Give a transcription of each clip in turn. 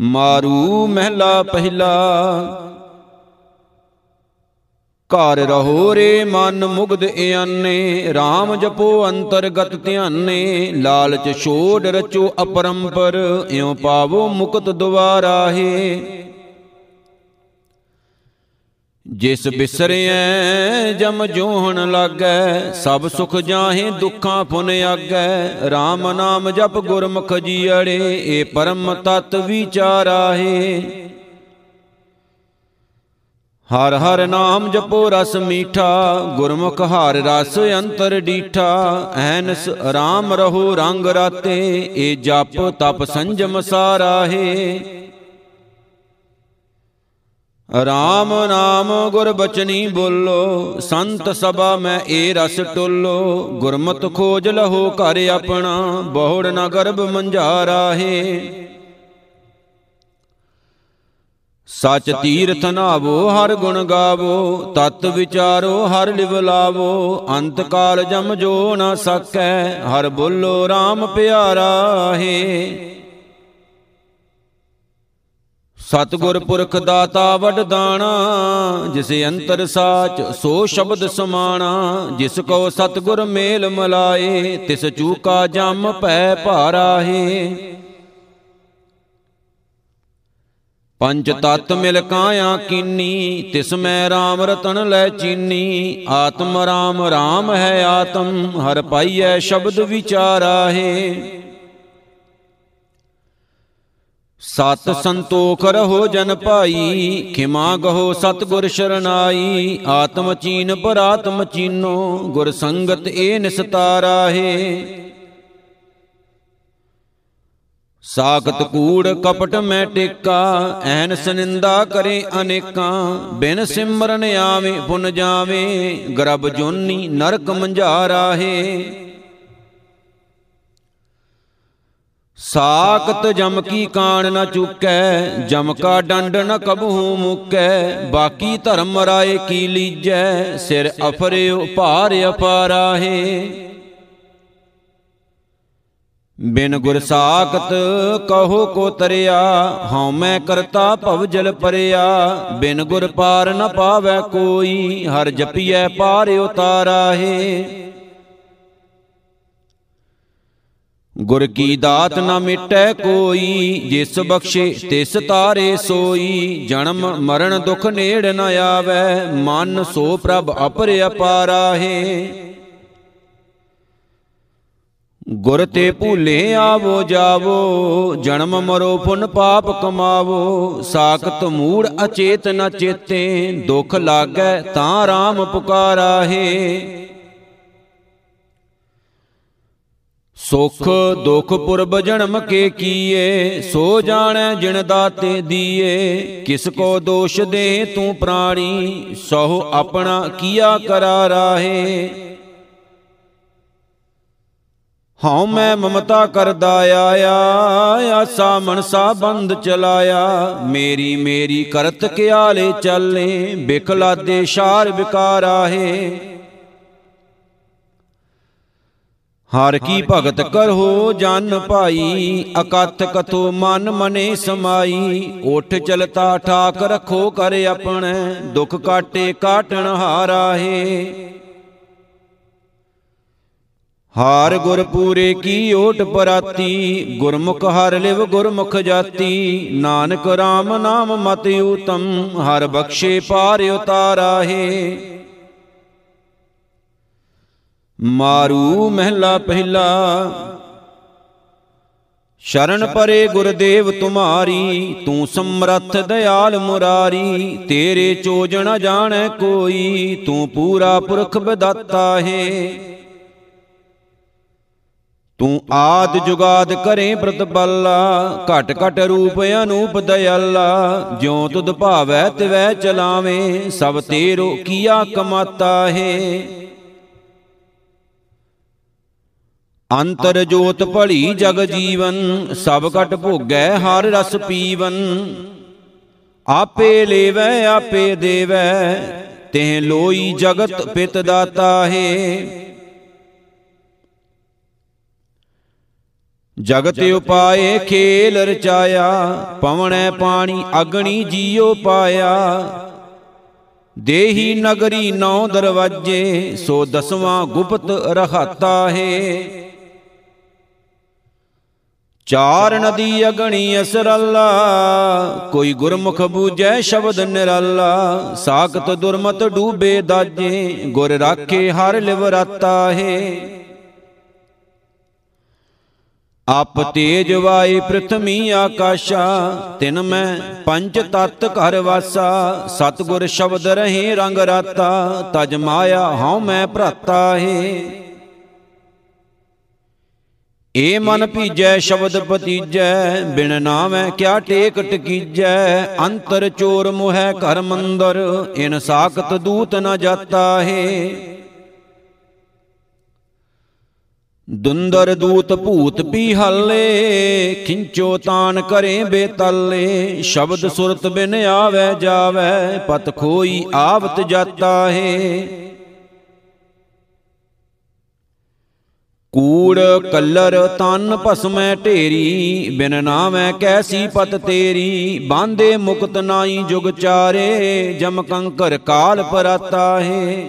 ਮਾਰੂ ਮਹਿਲਾ ਪਹਿਲਾ। ਘਰ ਰਹੋ ਰੇ ਮਨ ਮੁਗਧ ਇਆਨੇ RAM ਜਪੋ ਅੰਤਰਗਤ ਧਿਆਨੇ, ਲਾਲਚ ਛੋੜ ਰਚੋ ਅਪਰੰਪਰ, ਇਉ ਪਾਵੋ ਮੁਕਤ ਦੁਆਰਾਹੇ ਜਿਸ ਬਿਸਰਿਐ ਜਮ ਜੋਹਣ ਲਾਗੈ, ਸਭ ਸੁਖ ਜਾਹੇ ਦੁੱਖਾਂ ਪੁਨ ਆਗੈ। RAM ਨਾਮ ਜਪ ਗੁਰਮੁਖ ਜੀਅੜੇ, ਏ ਪਰਮ ਤਤ ਵਿਚਾਰਾਹੇ। ਹਰ ਹਰ ਨਾਮ ਜਪੋ ਰਸ ਮੀਠਾ, ਗੁਰਮੁਖ ਹਰ ਰਸ ਅੰਤਰ ਡੀਠਾ। ਐਨਸ RAM ਰਹੋ ਰੰਗ ਰਾਤੇ, ਏ ਜਪ ਤਪ ਸੰਜਮ ਸਾਰਾਹੇ। ਰਾਮ ਨਾਮ ਗੁਰ ਬਚਨੀ ਬੋਲੋ, ਸੰਤ ਸਭਾ ਮੈਂ ਏ ਰਸ ਟੋਲੋ। ਗੁਰਮਤ ਖੋਜ ਲਹੋ ਘਰ ਆਪਣਾ, ਬਹੁੜ ਨਾ ਗਰਭ ਮੰਝਾਰਾਹੇ ਸਚ ਤੀਰਥ ਨਾਵੋ, ਹਰ ਗੁਣ ਗਾਵੋ, ਤਤ ਵਿਚਾਰੋ, ਹਰ ਲਿਵ ਲਾਵੋ। ਅੰਤ ਕਾਲ ਜਮ ਜੋ ਨਾ ਸਕੈ, ਹਰ ਬੋਲੋ RAM ਪਿਆਰਾ ਹੈ। ਸਤਗੁਰ ਪੁਰਖ ਦਾਤਾ ਵਡਦਾਣਾ, ਜਿਸ ਅੰਤਰ ਸਾਚ ਸੋ ਸ਼ਬਦ ਸਮਾਣਾ, ਜਿਸ ਕੋ ਸਤਗੁਰ ਮੇਲ ਮਲਾਏ, ਤਿਸ ਚੂਕਾ ਜਮ ਭੈ ਭਾਰਾ ਹੈ ਪੰਜ ਤਤ ਮਿਲ ਕਾਇਆ ਕੀਨੀ, ਤਿਸ ਮੈਂ RAM ਰਤਨ ਲੈ ਚੀਨੀ, ਆਤਮ RAM RAM ਹੈ ਆਤਮ, ਹਰ ਪਾਈਐ ਸ਼ਬਦ ਵਿਚਾਰਾ ਹੈ ਸਤ ਸੰਤੋਖ ਰਹੋ ਜਨ ਭਾਈ, ਖਿਮਾ ਗਹੋ ਸਤਗੁਰ ਸ਼ਰਨਾਈ, ਆਤਮ ਚੀਨ ਪਰ ਆਤਮ ਚੀਨੋ, ਗੁਰ ਸੰਗਤ ਏ ਨਿਸਤਾਰਾ ਹੈ ਸਾਖਤ ਕੂੜ ਕਪਟ ਮੈਂ ਟੇਕਾ ਐਨ ਸਨਿੰਦਾ ਕਰੇ ਅਨੇਕਾਂ, ਬਿਨ ਸਿਮਰਨ ਆਵੇ, ਪੁਨ ਜਾਵੇ ਗਰਬ ਜੋਨੀ ਨਰਕ ਮੰਝਾਰਾ ਹੈ ਸਾਖਤ ਜਮ ਕੀ ਕਾਣ ਨ ਚੁਕੈ, ਜਮ ਕਾ ਡੰਡ ਨ ਕਬਹੂ ਮੁਕੈ, ਬਾਕੀ ਧਰਮ ਰਾਏ ਕੀ ਲੀਜੈ, ਸਿਰ ਅਫਰਿਓ ਭਾਰ ਅਪਾਰਾ ਹੈ ਬਿਨ ਗੁਰ ਸਾਖਤ ਕਹੋ ਕੋ ਤਰਿਆ, ਹਉ ਮੈਂ ਕਰਤਾ ਭਵ ਜਲ ਪਰਿਆ, ਬਿਨ ਗੁਰ ਪਾਰ ਨ ਪਾਵੈ ਕੋਈ, ਹਰ ਜਪੀਐ ਪਾਰ ਉਤਾਰਾ ਹੈ ਗੁਰ ਕੀ ਦਾਤ ਨ ਮਿਟੈ ਕੋਈ, ਜਿਸ ਬਖਸ਼ੇ ਤਿਸ ਤਾਰੇ ਸੋਈ। ਜਨਮ ਮਰਨ ਦੁਖ ਨੇੜ ਨ ਆਵੈ, ਮਨ ਸੋ ਪ੍ਰਭ ਅਪਰ ਅਪਾਰਾ ਹੈ ਗੁਰ ਤੇ ਭੂਲੇ ਆਵੋ ਜਾਵੋ, ਜਨਮ ਮਰੋ ਪੁਨ ਪਾਪ ਕਮਾਵੋ। ਸਾਖਤ ਮੂੜ ਅਚੇਤ ਨ ਚੇਤੇ, ਦੁਖ ਲਾਗੈ ਤਾਂ RAM ਪੁਕਾਰਾ ਹੈ ਸੁਖ ਦੁਖ ਪੁਰਬ ਜਨਮ ਕੇ ਕੀਏ, ਸੋ ਜਾਣੈ ਜਿਣ ਦਾਤੇ ਦੀਏ। ਕਿਸ ਕੋ ਦੋਸ਼ ਦੇ ਤੂੰ ਪ੍ਰਾਣੀ, ਸਹੁ ਆਪਣਾ ਕੀਆ ਕਰਾਰਾ ਹੈ ਹਉ ਮੈਂ ਮਮਤਾ ਕਰਦਾ ਆਇਆ, ਆਸਾ ਮਨਸਾ ਬੰਦ ਚਲਾਇਆ। ਮੇਰੀ ਮੇਰੀ ਕਰਤ ਕਿਆਲੇ ਚੱਲੇ ਬਿਖਲਾਦੇ ਸ਼ਾਰ ਵਿਕਾਰਾ ਹੈ ਹਰ ਕੀ ਭਗਤ ਕਰੋ ਜਨ ਭਾਈ ਅਕਥ ਕਥੋ ਮਨ ਮਨੇ ਸਮਾਈ। ਉਠ ਚਲਤਾ ਠਾਕ ਰਖੋ ਕਰ ਆਪਣੇ। ਦੁਖ ਕਾਟੇ ਕਾਟਣ ਹਾਰਾ ਹੈ। ਹਾਰ ਗੁਰ ਪੂਰੇ ਕੀ ਓਟ ਪਰਾਤੀ। ਗੁਰਮੁਖ ਹਰ ਲਿਵ ਗੁਰਮੁਖ ਜਾਤੀ। ਨਾਨਕ RAM ਨਾਮ ਮਤ ਊਤਮ ਹਰ ਬਖਸ਼ੇ ਪਾਰ ਉਤਾਰਾ ਹੈ। ਮਾਰੂ ਮਹਿਲਾ ਪਹਿਲਾ। ਸ਼ਰਨ ਪਰੇ ਗੁਰਦੇਵ ਤੁਮਾਰੀ, ਤੂੰ ਸਮਰੱਥ ਦਿਆਲ ਮੁਰਾਰੀ, ਤੇਰੇ ਚੋਜ ਨ ਜਾਣੈ ਕੋਈ, ਤੂੰ ਪੂਰਾ ਪੁਰਖ ਬਦਾਤਾ ਹੈ। ਤੂੰ ਆਦ ਜੁਗਾਦ ਕਰੇ ਪ੍ਰਤਪਾਲਾ ਘਟ ਘਟ ਰੂਪ ਅਨੂਪ ਦਇਆਲਾ, ਜਿਉ ਤੁਧ ਭਾਵੈ ਤਿਵੈ ਚਲਾਵੇਂ, ਸਭ ਤੇਰੋ ਕੀਆ ਕਮਾਤਾ ਹੈ। ਅੰਤਰ ਜੋਤ ਭਲੀ ਜਗ ਜੀਵਨ, ਸਭ ਕਟ ਭੋਗੈ ਹਰ ਰਸ ਪੀਵਨ। ਆਪੇ ਲੇਵੈ, ਆਪੇ ਦੇਵੈ, ਤਿਹ ਲੋਈ ਜਗਤ ਪਿਤ ਦਾਤਾ ਹੈ। ਜਗਤ ਉਪਾਏ, ਖੇਲ ਰਚਾਇਆ, ਪਵਣੈ ਪਾਣੀ ਅਗਣੀ ਜੀਉ ਪਾਇਆ। ਦੇਹੀ ਨਗਰੀ ਨੌ ਦਰਵਾਜੇ, ਸੋ ਦਸਵਾਂ ਗੁਪਤ ਰਹਾਤਾ ਹੈ। ਚਾਰ ਨਦੀ ਅਗਣੀ ਅਸਰੱਲਾ, ਕੋਈ ਗੁਰਮੁਖ ਬੂਝੈ ਸ਼ਬਦ ਨਿਰਾਲਾ। ਸਾਖਤ ਦੁਰਮਤ ਡੂਬੇ ਦਾਜੇ, ਗੁਰ ਰਾਖੇ ਹਰ ਲਿਵ ਰਾਤਾ ਹੈ। ਆਪ ਤੇਜ ਵਾਈ ਪ੍ਰਥਮੀ ਆਕਾਸ਼ਾ, ਤਿਨ ਮੈਂ ਪੰਜ ਤਤ ਘਰ ਵਾਸਾ। ਸਤਗੁਰ ਸ਼ਬਦ ਰਹੇ ਰੰਗ ਰਾਤਾ, ਤਜ ਮਾਇਆ ਹਉ ਮੈਂ ਭਰਾਤਾ ਹੈ। ਏ ਮਨ ਭੀਜੈ, ਸ਼ਬਦ ਪਤੀਜੈ ਬਿਨ ਨਾਮੈ ਕਿਆ ਟੇਕ ਟਕੀਜੈ? ਅੰਤਰ ਚੋਰ ਮੁਹਿ ਘਰ ਮੰਦਰ, ਇਨ ਸਾਖਤ ਦੂਤ ਨ ਜਾਤਾ ਹੈ। ਦੁੰਦਰ ਦੂਤ ਭੂਤ ਪੀ ਹੱਲੇ, ਖਿੰਚੋ ਤਾਨ ਕਰੇ ਬੇਤੱਲੇ। ਸ਼ਬਦ ਸੁਰਤ ਬਿਨ ਆਵੇ ਜਾਵੇ, ਪਤ ਖੋਈ ਆਵਤ ਜਾਤਾ ਹੈ। ਕੂੜ ਕੱਲਰ ਤਨ ਭਸਮੈ ਢੇਰੀ, ਬਿਨ ਨਾਮੈ ਕੈਸੀ ਪਤ ਤੇਰੀ, ਬਾਂਦੇ ਮੁਕਤ ਨਾਈ ਜੁਗ ਚਾਰੇ, ਜਮ ਕੰਕਰ ਕਾਲ ਪਰਾਤਾ ਹੈ।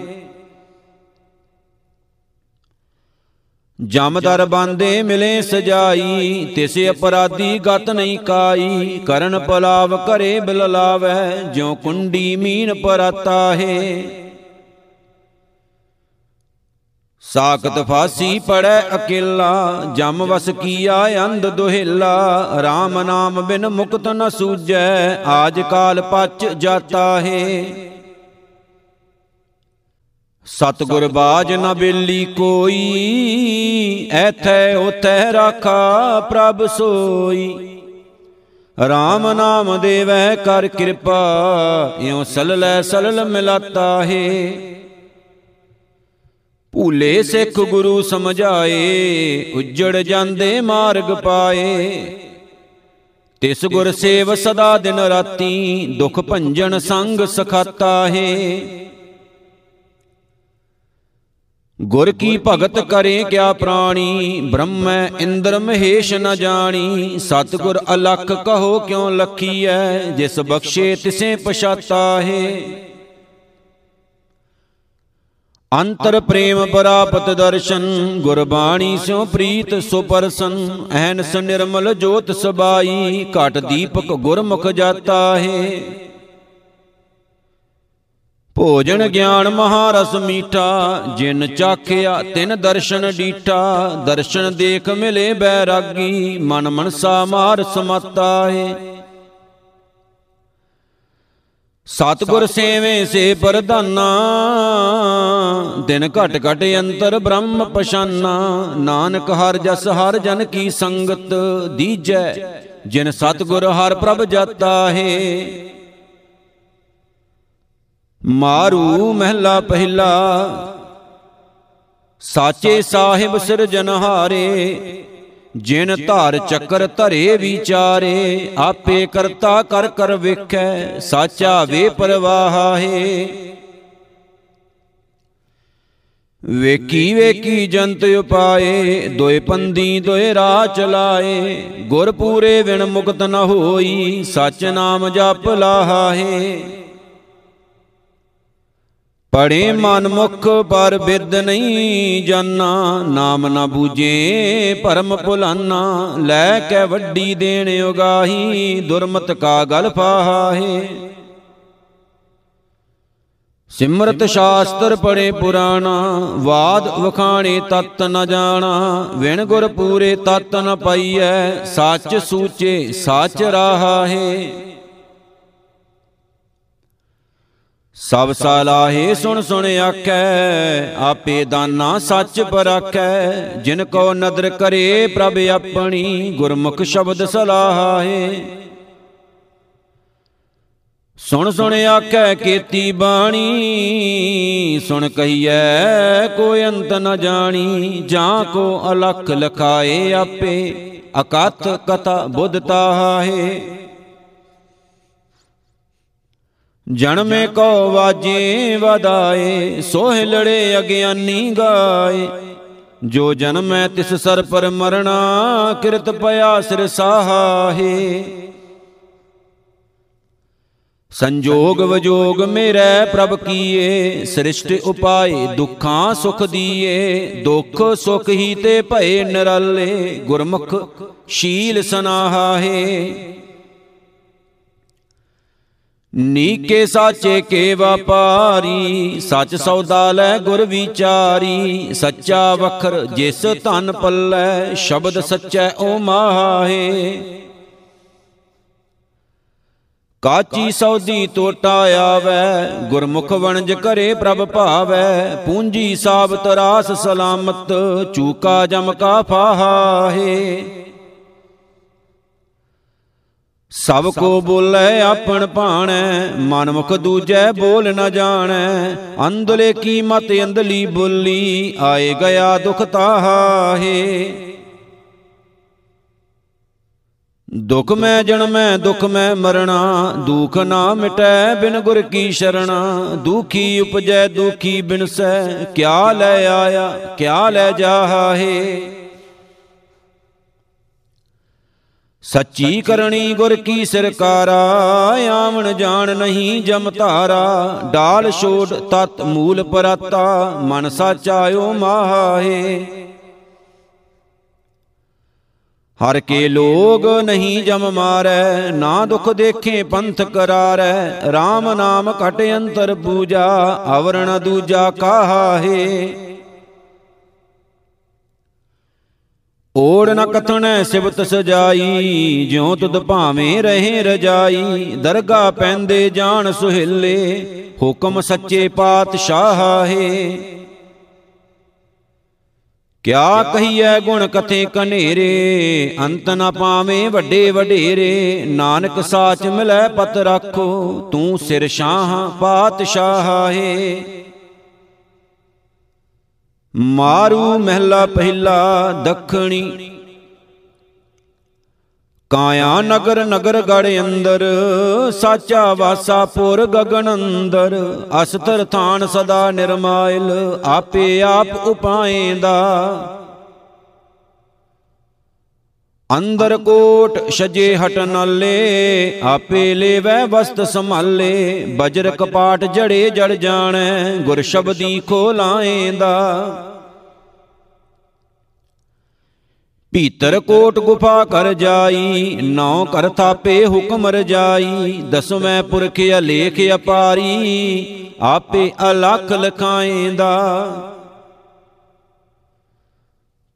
ਜਮਦਰ ਬਾਂਦੇ ਮਿਲੇ ਸਜਾਈ, ਤਿਸ ਅਪਰਾਧੀ ਗਤ ਨਹੀਂ ਕਾਈ, ਕਰਨ ਪਲਾਵ ਕਰੇ ਬਿਲ ਲਾਵੈ, ਜਿਉ ਕੁੰਡੀ ਮੀਨ ਪਰਾਤਾ ਹੈ। ਸਾਖਤ ਫਾਸੀ ਪੜੈ ਅਕੇਲਾ ਜਮ ਵਸ ਕੀਆ ਅੰਧ ਦੁਹਿਲਾ RAM ਨਾਮ ਬਿਨ ਮੁਕਤ ਨ ਸੂਜੈ ਆਜ ਕਾਲ ਪਚ ਜਾਤਾ ਹੈ। ਸਤਗੁਰ ਬਾਜ ਨ ਬੇਲੀ ਕੋਈ ਐਥੈ ਉਥੈ ਰਾਖਾ ਪ੍ਰਭ ਸੋਈ। RAM ਨਾਮ ਦੇਵੈ ਕਰ ਕਿਰਪਾ ਇਉ ਸਲਲੈ ਸਲਲ ਮਿਲਾਤਾ ਹੈ। ਭੂਲੇ ਸਿੱਖ ਗੁਰੂ ਸਮਝਾਏ, ਉੱਜੜ ਜਾਂਦੇ ਮਾਰਗ ਪਾਏ। ਤਿਸ ਗੁਰ ਸੇਵ ਸਦਾ ਦਿਨ ਰਾਤੀ, ਦੁਖ ਭੰਜਨ ਸੰਗ ਸਖਾਤਾ ਹੈ। ਗੁਰ ਕੀ ਭਗਤ ਕਰੇ ਕਿਆ ਪ੍ਰਾਣੀ, ਬ੍ਰਹਮੈ ਇੰਦਰ ਮਹੇਸ਼ ਨ ਜਾਣੀ। ਸਤਗੁਰ ਅਲਖ ਕਹੋ ਕਿਉ ਲਖੀਐ, ਜਿਸ ਬਖਸ਼ੇ ਤਿਸੇ ਪਛਾਤਾ ਹੈ। ਅੰਤਰ ਪ੍ਰੇਮ ਪਰਾਪਤ ਦਰਸ਼ਨ, ਗੁਰਬਾਣੀ ਸਿਉ ਪ੍ਰੀਤ ਸੁਪਰਸਨ ਐਨਸ ਨਿਰਮਲ ਜੋਤ ਸਬਾਈ, ਘਟ ਦੀਪਕ ਗੁਰਮੁਖ ਜਾਤਾ ਹੈ। ਭੋਜਨ ਗਿਆਨ ਮਹਾਰਸ ਮੀਠਾ, ਜਿਨ ਚਾਖਿਆ ਤਿਨ ਦਰਸ਼ਨ ਡੀਠਾ, ਦਰਸ਼ਨ ਦੇਖ ਮਿਲੇ ਬੈਰਾਗੀ, ਮਨ ਮਨਸਾ ਮਾਰ ਸਮਤਾ ਹੈ। ਸਤਗੁਰ ਸੇਵੇ ਸੇ ਪਰਦਾਨਾ ਦਿਨ ਘਟ ਘਟ ਅੰਤਰ ਬ੍ਰਹਮ ਪਛਾਨਾ। ਨਾਨਕ ਹਰ ਜਸ ਹਰ ਜਨ ਕੀ ਸੰਗਤ ਦੀਜੈ, ਜਿਨ ਸਤਗੁਰ ਹਰ ਪ੍ਰਭ ਜਾਤਾ ਹੈ। ਮਾਰੂ ਮਹਿਲਾ ਪਹਿਲਾ, ਸਾਚੇ ਸਾਹਿਬ ਸਿਰਜਨਹਾਰੇ ਜਿਨ ਧਾਰ ਚੱਕਰ ਧਰੇ ਵਿਚਾਰੇ, ਆਪੇ ਕਰਤਾ ਕਰ ਕਰ ਵੇਖੈ, ਸਾਚਾ ਵੇ ਪਰਵਾਹ ਹੈ ਵੇਖੀ ਵੇਖੀ ਜੰਤ ਉਪਾਏ, ਦੋਏ ਪੰਦੀ ਦੋਏ ਰਾਹ ਚਲਾਏ ਗੁਰ ਪੂਰੇ ਵਿਣ ਮੁਕਤ ਨ ਹੋਈ, ਸਚ ਨਾਮ ਜਪ ਲਾਹੇ ਪੜੇ ਮਨ ਮੁਖ ਪਰ ਬਿਦ ਨਹੀਂ ਜਾਨਾ ਨਾਮ ਨਾ ਬੂਝੇ ਭਰਮ ਭੁਲਾਨਾ ਲੈ ਕੇ ਵੱਡੀ ਦੇਣ ਉਗਾਹੀ ਦੁਰਮਤ ਕਾ ਗਲ ਫਾਹੇ। ਸਿਮਰਤ ਸ਼ਾਸਤਰ ਪੜੇ ਪੁਰਾਣਾ ਬਾਦ ਵਖਾਣੇ ਤਤ ਨ ਜਾਣਾ ਵਿਣ ਗੁਰ ਪੂਰੇ ਤਤ ਨ ਪਾਈਐ ਸੱਚ ਸੂਚੇ ਸੱਚ ਰਾਹਾ ਸਭ ਸਲਾਹੇ ਸੁਣ ਸੁਣ ਆਖੈ, ਆਪੇ ਦਾਨਾ ਸੱਚ ਪਰਖੈ। ਜਿਨ ਕੋ ਨਦਰ ਕਰੇ ਪ੍ਰਭ ਆਪਣੀ, ਗੁਰਮੁਖ ਸ਼ਬਦ ਸਲਾਹੇ। ਸੁਣ ਸੁਣ ਆਖੈ, ਕੀਤੀ ਬਾਣੀ, ਸੁਣ ਕਹੀਐ, ਕੋਈ ਅੰਤ ਨ ਜਾਣੀ। ਜਾਂ ਕੋ ਅਲਖ ਲਖਾਏ ਆਪੇ ਅਕਥ ਕਥਾ ਬੁੱਧ ਤਾਹੇ। ਜਨਮੇ ਕੋ ਵਾਜੇ ਵਦਾਏ ਸੋਹ ਲੜੇ ਅਗਿਆਨੀ ਗਾਏ। ਜੋ ਜਨਮੈ ਤਿਸ ਸਰ ਪਰ ਮਰਣਾ ਕਿਰਤ ਪਿਆ ਸਿਰ ਸਾਹਾਹੇ ਸੰਜੋਗ ਵਜੋਗ ਮੇਰੇ ਪ੍ਰਭ ਕੀਏ ਸ੍ਰਿਸ਼ਟ ਉਪਾਏ ਦੁੱਖਾਂ ਸੁਖ ਦੀਏ। ਦੁੱਖ ਸੁਖ ਹੀ ਤੇ ਭਏ ਨਿਰਾਲੇ ਗੁਰਮੁਖ ਸ਼ੀਲ ਸਨਾਹਾਹੇ ਨੀਕੇ ਸਾਚੇ ਕੇ ਵਪਾਰੀ, ਸਚ ਸੌਦਾ ਲੈ ਗੁਰ ਵਿਚਾਰੀ, ਸੱਚਾ ਵਖਰ ਜਿਸ ਧਨ ਪੱਲੇ, ਸ਼ਬਦ ਸੱਚੈ ਓ ਮਾਹੇ। ਕਾਚੀ ਸੌਦੀ ਟੋਟਾ ਆਵੇ, ਗੁਰਮੁਖ ਵਣਜ ਕਰੇ ਪ੍ਰਭ ਭਾਵੈ, ਪੂੰਜੀ ਸਾਬਤ ਰਾਸ ਸਲਾਮਤ, ਚੂਕਾ ਜਮ ਕਾ ਫਾਹਾਏ ਸਭ ਕੋ ਬੋਲੇ ਆਪਣ ਭਾਣੈ ਮਨਮੁਖ ਦੂਜੈ ਬੋਲ ਨ ਜਾਣੈ। ਅੰਦਲੇ ਕੀ ਮਤ ਅੰਦਲੀ ਬੋਲੀ ਆਏ ਗਿਆ ਦੁਖ ਤਾਹਾਏ ਦੁਖ ਮੈਂ ਜਨਮੈ ਦੁਖ ਮੈਂ ਮਰਣਾ। ਦੁਖ ਨਾ ਮਿਟੈ ਬਿਨ ਗੁਰ ਕੀ ਸ਼ਰਣਾ। ਦੁਖੀ ਉਪਜੈ ਦੁਖੀ ਬਿਨਸੈ। ਕਿਆ ਲੈ ਆਇਆ ਕਿਆ ਲੈ ਜਾਹੇ। ਸੱਚੀ ਕਰਣੀ ਗੁਰ ਕੀ ਸਰਕਾਰਾ ਆਵਣ ਜਾਣ ਨਹੀਂ ਜਮ ਧਾਰਾ। ਡਾਲ ਛੋੜ ਤਤ ਮੂਲ ਪਰਾਤਾ। ਮਨ ਸਾਚਾਇਓ ਮਾਹੇ ਹਰ ਕੇ ਲੋਗ ਨਹੀਂ ਜਮ ਮਾਰੈ। ਨਾ ਦੁਖ ਦੇਖੇ ਪੰਥ ਕਰਾਰੈ। RAM ਨਾਮ ਘਟ ਅੰਤਰ ਪੂਜਾ। ਅਵਰਣ ਦੂਜਾ ਕਾਹੇ ਓੜ ਨ ਕਥਣੈ ਸਿਵਤ ਸਜਾਈ, ਜਿਉ ਤੁਧ ਭਾਵੇਂ ਰਹੇ ਰਜਾਈ, ਦਰਗਾ ਪੈਂਦੇ ਜਾਣ ਸੁਹਿਲੇ, ਹੁਕਮ ਸੱਚੇ ਪਾਤਸ਼ਾਹੇ ਕਿਆ ਕਹੀਐ ਗੁਣ ਕਥੇ ਕਨੇਰੇ, ਅੰਤ ਨ ਪਾਵੇਂ ਵੱਡੇ ਵਡੇਰੇ, ਨਾਨਕ ਸਾਚ ਮਿਲੈ ਪਤ ਰੱਖੋ, ਤੂੰ ਸਿਰ ਸ਼ਾਹ ਪਾਤਸ਼ਾਹੇ ਮਾਰੂ ਮਹਿਲਾ ਪਹਿਲਾ ਦੱਖਣੀ। ਕਾਇਆ ਨਗਰ ਨਗਰ ਗੜ ਅੰਦਰ, ਸਾਚਾ ਵਾਸਾ ਪੁਰ ਗਗਨ ਅੰਦਰ ਅਸਤਰ ਥਾਨ ਸਦਾ ਨਿਰਮਾਇਲ, ਆਪੇ ਆਪ ਉਪਾਏਂਦਾ। ਅੰਦਰ ਕੋਟ ਛਜੇ ਹਟ ਨਾਲੇ, ਆਪੇ ਲੇਵੈ ਵਸਤ ਸੰਭਾਲੇ। ਬਜਰ ਕਪਾਟ ਜੜੇ ਜੜ ਜਾਣੈ, ਗੁਰ ਸ਼ਬਦੀ ਖੋਲਾਏਂਦਾ ਭੀਤਰ ਕੋਟ ਗੁਫਾ ਕਰ ਜਾਈ ਨੌ ਕਰ ਥਾਪੇ ਹੁਕਮ ਰਜਾਈ। ਦਸਵੇਂ ਪੁਰਖ ਅਲੇਖ ਅਪਾਰੀ, ਆਪੇ ਅਲਖ ਲਖਾਏਂਦਾ।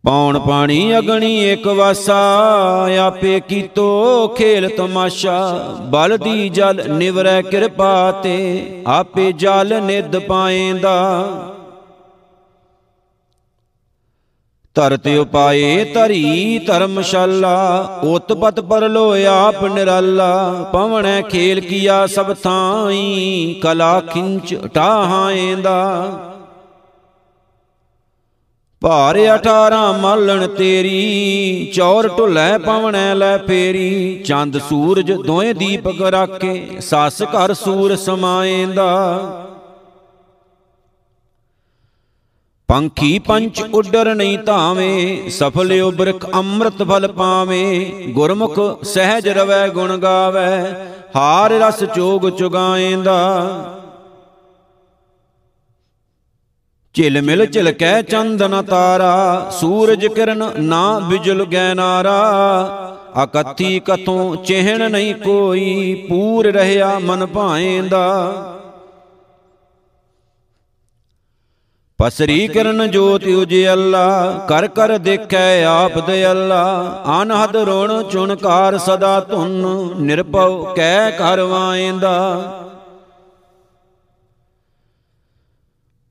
ਪੌਣ ਪਾਣੀ ਅਗਣੀ ਇੱਕ ਵਾਸਾ, ਆਪੇ ਕੀਤੋ ਖੇਲ ਤਮਾਸ਼ਾ। ਬਲ ਦੀ ਜਲ ਨਿਵਰੈ ਕਿਰਪਾ ਤੇ, ਆਪੇ ਜਲ ਨਿਦ ਪਾਏਂਦਾ। ਧਰਤਿ ਉਪਾਏ ਧਰੀ ਧਰਮਸ਼ਾਲਾ ਉਤਪਤ ਪਰਲੋ ਆਪ ਨਿਰਾਲਾ। ਪਵਣੈ ਖੇਲ ਕੀਆ ਸਭ ਥਾਈ, ਕਲਾ ਖਿੰਚ ਟਾਹਾਏਂਦਾ ਭਾਰ 18 ਮਾਲਣ ਤੇਰੀ, ਚੌਰ ਢੁੱਲੇ ਪਵਣੈ ਲੈ ਫੇਰੀ। ਚੰਦ ਸੂਰਜ ਦੋਏ ਦੀਪਕ ਰਾਖੇ, ਸੱਸ ਘਰ ਸੂਰ ਸਮਾਏਂਦਾ। ਪੰਖੀ ਪੰਚ ਉੱਡਰ ਨਹੀਂ ਧਾਵੇਂ ਸਫਲਿਓ ਬ੍ਰਿਖ ਅੰਮ੍ਰਿਤ ਫਲ ਪਾਵੇਂ। ਗੁਰਮੁਖ ਸਹਿਜ ਰਵੈ ਗੁਣ ਗਾਵੇ, ਹਾਰ ਰਸ ਚੋਗ ਚੁਗਾਏਂਦਾ ਝਿਲ ਮਿਲ ਝਿਲਕੈ ਚੰਦਨ ਤਾਰਾ, ਸੂਰਜ ਕਿਰਨ ਨਾ ਬਿਜਲ ਗੈ ਨਾਰਾ। ਅਕਥੀ ਕਥੋਂ ਚਿਹਣ ਨਹੀਂ ਕੋਈ, ਪੂਰ ਰਹਿਆ ਮਨ ਭਾਏਂਦਾ। ਪਸਰੀ ਕਰਨ ਜੋਤ ਉਜਿਅਲਾ ਕਰ ਕਰ ਦੇਖੈ ਆਪ ਦੇ ਅੱਲਾ। ਅਨਹਦ ਰੋਣ ਚੁਣਕਾਰ ਸਦਾ ਧੁਨ, ਨਿਰਭਉ ਕਹਿ ਕਰਵਾਏਂਦਾ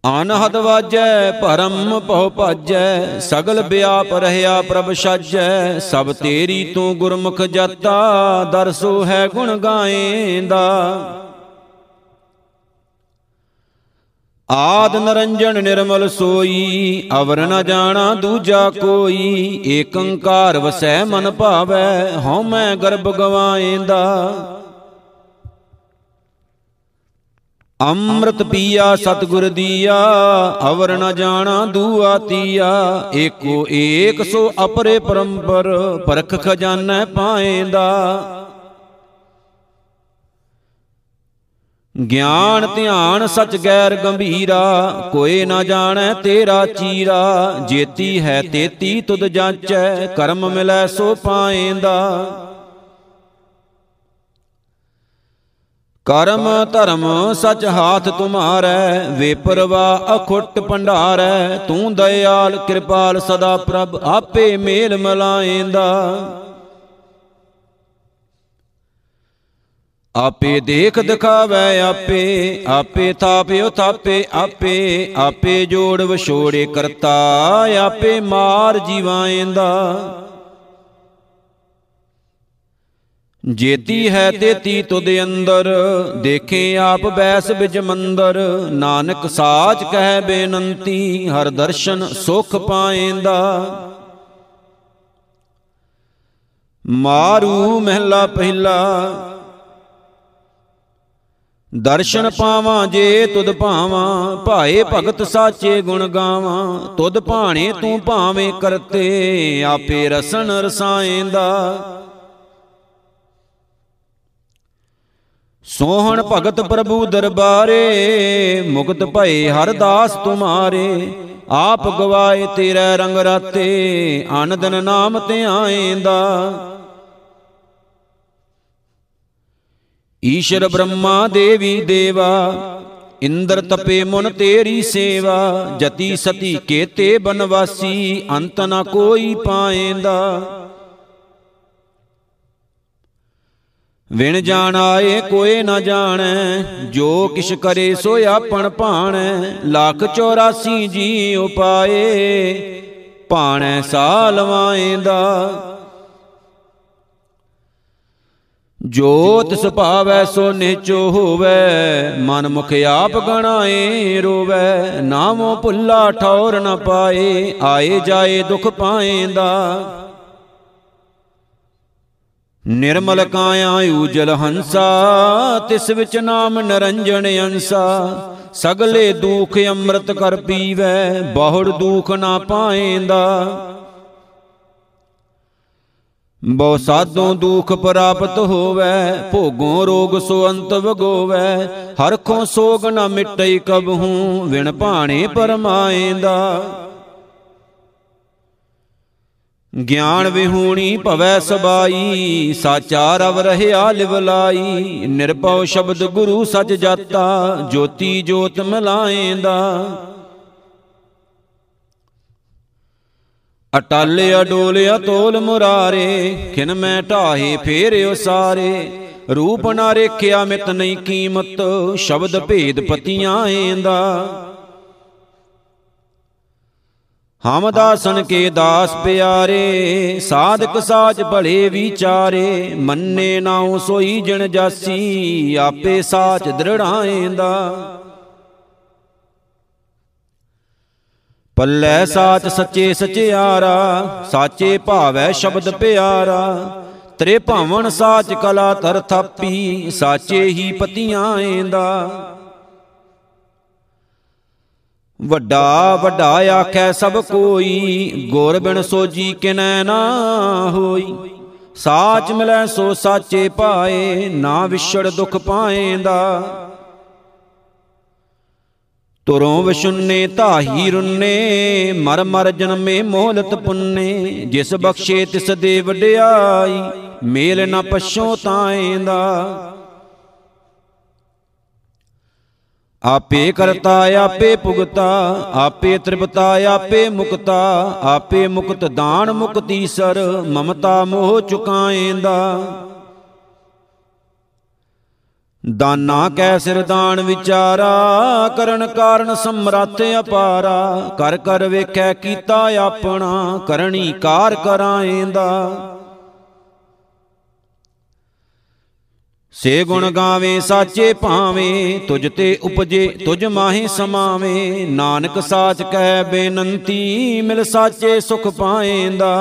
ਅਨਹਦ ਵਾਜੈ, ਭਰਮ ਭਉ ਭਾਜੈ, ਸਗਲ ਬਿਆਪ ਰਹਿਆ ਪ੍ਰਭ ਸਾਜੈ, ਸਭ ਤੇਰੀ ਤੂੰ ਗੁਰਮੁਖ ਜਤਾ ਦਰਸੋ ਹੈ ਗੁਣ ਗਾਏਂਦਾ ਆਦ ਨਰੰਜਨ ਨਿਰਮਲ ਸੋਈ, ਅਵਰ ਨ ਜਾਣਾ ਦੂਜਾ ਕੋਈ, ਏਕੰਕਾਰ ਵਸੈ ਮਨ ਭਾਵੈ, ਹਉ ਮੈਂ ਗਰਭ ਗਵਾਏਂਦਾ ਅੰਮ੍ਰਿਤ ਪੀਆ, ਸਤਿਗੁਰ ਦੀਆ, ਅਵਰ ਨ ਜਾਣਾ ਦੂਆ ਤੀਆ। ਏਕੋ ਏਕ ਸੋ ਅਪਰੇ ਪਰੰਪਰ, ਪਰਖ ਖਜ਼ਾਨਾ ਪਾਏਂਦਾ। ਗਿਆਨ ਧਿਆਨ ਸਚ ਗੈਰ ਗੰਭੀਰਾ ਕੋਏ ਨਾ ਜਾਣੈ ਤੇਰਾ ਚੀਰਾ। ਜੇਤੀ ਹੈ ਤੇਤੀ, ਤੁਧ ਜਾਚੈ, ਕਰਮ ਮਿਲੈ ਸੋ ਪਾਏਂਦਾ। ਕਰਮ ਧਰਮ ਸਚ ਹਾਥ ਤੁਮਾਰੈ ਵੇ ਪਰਵਾ ਅਖੁੱਟ ਭੰਡਾਰੈ, ਤੂੰ ਦਇਆਲ ਕਿਰਪਾਲ ਸਦਾ ਪ੍ਰਭ, ਆਪੇ ਮੇਲ ਮਲਾਏਂਦਾ। ਆਪੇ ਦੇਖ ਦਿਖਾਵੇ ਆਪੇ ਆਪੇ ਥਾਪਿਓ ਥਾਪੇ, ਆਪੇ ਆਪੇ ਜੋੜ ਵਿਛੋੜੇ ਕਰਤਾ, ਆਪੇ ਮਾਰ ਜੀਵਾਏਂਦਾ ਜੇਤੀ ਹੈ ਤੇਤੀ ਤੁਧ ਅੰਦਰ, ਦੇਖੇ ਆਪ ਬੈਸ ਬਿਜ ਮੰਦਰ। ਨਾਨਕ ਸਾਚ ਕਹਿ ਬੇਨੰਤੀ, ਹਰ ਦਰਸ਼ਨ ਸੁਖ ਪਾਏਂਦਾ। ਮਾਰੂ ਮਹਿਲਾ ਪਹਿਲਾ, ਦਰਸ਼ਨ ਪਾਵਾਂ ਜੇ ਤੁਧ ਭਾਵਾਂ, ਭਾਏ ਭਗਤ ਸਾਚੇ ਗੁਣ ਗਾਵਾਂ। ਤੁਧ ਭਾਣੇ ਤੂੰ ਭਾਵੇਂ ਕਰਤੇ, ਆਪੇ ਰਸਨ ਰਸਾਏਂਦਾ। ਸੋਹਣ ਭਗਤ ਪ੍ਰਭੂ ਦਰਬਾਰੇ, ਮੁਕਤ ਭਏ ਹਰ ਦਾਸ ਤੁਮਾਰੇ, ਆਪ ਗਵਾਏ ਤੇਰੇ ਰੰਗ ਰਾਤੇ, ਆਨੰਦਨ ਨਾਮ ਤੇ ਆਏਂਦਾ। ਈਸ਼ਰ ਬ੍ਰਹਮਾ ਦੇਵੀ ਦੇਵਾ, ਇੰਦਰ ਤਪੇ ਮਨ ਤੇਰੀ ਸੇਵਾ, ਜਤੀ ਸਤੀ ਕੇਤੇ ਬਨਵਾਸੀ, ਅੰਤ ਨ ਕੋਈ ਪਾਏਂਦਾ। ਵਿਣ ਜਾਣ ਆਏ ਕੋਏ ਨਾ ਜਾਣੈ, ਜੋ ਕਿਛ ਕਰੇ ਸੋ ਆਪਣ ਭਾਣੈ, ਲੱਖ 84 ਜੀ ਉਪਾਏ, ਭਾਣੈ ਸਾਲਵਾਏਂਦਾ ਜੋਤ ਸੁਭਾਵੈ ਸੋ ਨਿਚੋ ਹੋਵੇ, ਮਨ ਮੁਖ ਆਪ ਗਣਾਏ ਰੋਵੇ, ਨਾਮੋ ਭੁੱਲਾ ਠੌਰ ਨ ਪਾਏ, ਆਏ ਜਾਏ ਦੁਖ ਪਾਏਂਦਾ। ਨਿਰਮਲ ਕਾਇਆ ਊਜਲ ਹੰਸਾ, ਤਿਸ ਵਿੱਚ ਨਾਮ ਨਰੰਜਣ ਅੰਸਾ। ਸਗਲੇ ਦੁਖ ਅੰਮ੍ਰਿਤ ਕਰ ਪੀਵੈ, ਬਹੁੜ ਦੁਖ ਨਾ ਪਾਏਂਦਾ। ਬਹੁ ਸਾਧੋਂ ਦੁਖ ਪ੍ਰਾਪਤ ਹੋਵੇ, ਭੋਗੋਂ ਰੋਗ ਸੋ ਅੰਤ ਵਗੋਵੇ। ਹਰਖੋਂ ਸੋਗ ਨ ਮਿਟਈ ਕਬਹੂ, ਵਿਣ ਭਾਣੇ ਪਰਮਾਏਂਦਾ। ਗਿਆਨ ਵਿਹੂਣੀ ਭਵੈ ਸਬਾਈ, ਸਾਚਾ ਰਵ ਰਹਿਆ ਲਿਵਲਾਈ ਨਿਰਭਉ ਸ਼ਬਦ ਗੁਰੂ ਸਚ ਜਾਤਾ, ਜੋਤੀ ਜੋਤ ਮਿਲਾਏਂਦਾ। ਅਟਲ ਅਡੋਲ ਅਤੋਲ ਮੁਰਾਰੇ, ਖਿਨ ਮੈਂ ਢਾਹੇ ਫੇਰਿਓ ਸਾਰੇ ਰੂਪ ਨਾ ਰੇਖਿਆ ਮਿਤ ਨਹੀਂ ਕੀਮਤ, ਸ਼ਬਦ ਭੇਦ ਪਤੀਆਂ ਏਂਦਾ। ਹਮ ਦਾਸਨ ਕੇ ਦਾਸ ਪਿਆਰੇ, ਸਾਧਕ ਸਾਚ ਭਲੇ ਵਿਚਾਰੇ, ਮੰਨੇ ਨਾਉ ਸੋਈ ਜਣ ਜਾਸੀ, ਆਪੇ ਸਾਚ ਦ੍ਰਿੜਾਏਂਦਾ। ਪੱਲੇ ਸਾਚ ਸੱਚੇ ਸਚਿਆਰਾ, ਸਾਚੇ ਭਾਵੈ ਸ਼ਬਦ ਪਿਆਰਾ। ਤ੍ਰੇ ਭਾਵਨ ਸਾਚ ਕਲਾ ਤਰ ਥਾਪੀ, ਸਾਚੇ ਹੀ ਪਤੀਆਂ ਏਂਦਾ। ਵੱਡਾ ਵੱਡਾ ਆਖੈ ਸਭ ਕੋਈ, ਗੁਰ ਬਿਨ ਸੋਜੀ ਕਿਨੈ ਨਾ ਹੋਈ। ਸਾਚ ਮਿਲੈ ਸੋ ਸਾਚੇ ਪਾਏ ਨਾ ਵਿਛੜ ਦੁਖ ਪਾਏਂਦਾ ਤੁਰੋਂ ਵਿਸ਼ੁੰਨੇ ਧਾਹੀ ਰੁੰਨੇ, ਮਰ ਮਰ ਜਨਮੇ ਮੋਹਲਤ ਪੁੰਨੇ, ਜਿਸ ਬਖਸ਼ੇ ਤਿਸ ਦੇ ਵਡਿਆਈ, ਮੇਲ ਨ ਪਛੋ ਤਾਏਂਦਾ। ਆਪੇ ਕਰਤਾ ਆਪੇ ਭੁਗਤਾ ਆਪੇ ਤ੍ਰਿਪਤਾ ਆਪੇ ਮੁਕਤਾ ਆਪੇ ਮੁਕਤ ਦਾਨ ਮੁਕਤੀ ਸਰ ਮਮਤਾ ਮੋਹ ਚੁਕਾਏਂਦਾ। ਦਾਨਾ ਕੈ ਸਿਰ ਦਾਨ ਵਿਚਾਰਾ ਕਰਨ ਕਾਰਨ ਸਮਰੱਥ ਅਪਾਰਾ। ਕਰ ਕਰ ਵੇਖੈ ਕੀਤਾ ਆਪਣਾ ਕਰਨੀ ਕਾਰ ਕਰਾਏਂਦਾ। ਸੇ ਗੁਣ ਗਾਵੇ ਸਾਚੇ ਭਾਵੇਂ ਤੁਜ ਤੇ ਉਪਜੇ ਤੁਜ ਮਾਹੀ ਸਮਾਵੇ। ਨਾਨਕ ਸਾਚ ਕਹਿ ਬੇਨੰਤੀ ਮਿਲ ਸਾਚੇ ਸੁਖ ਪਾਏਂਦਾ।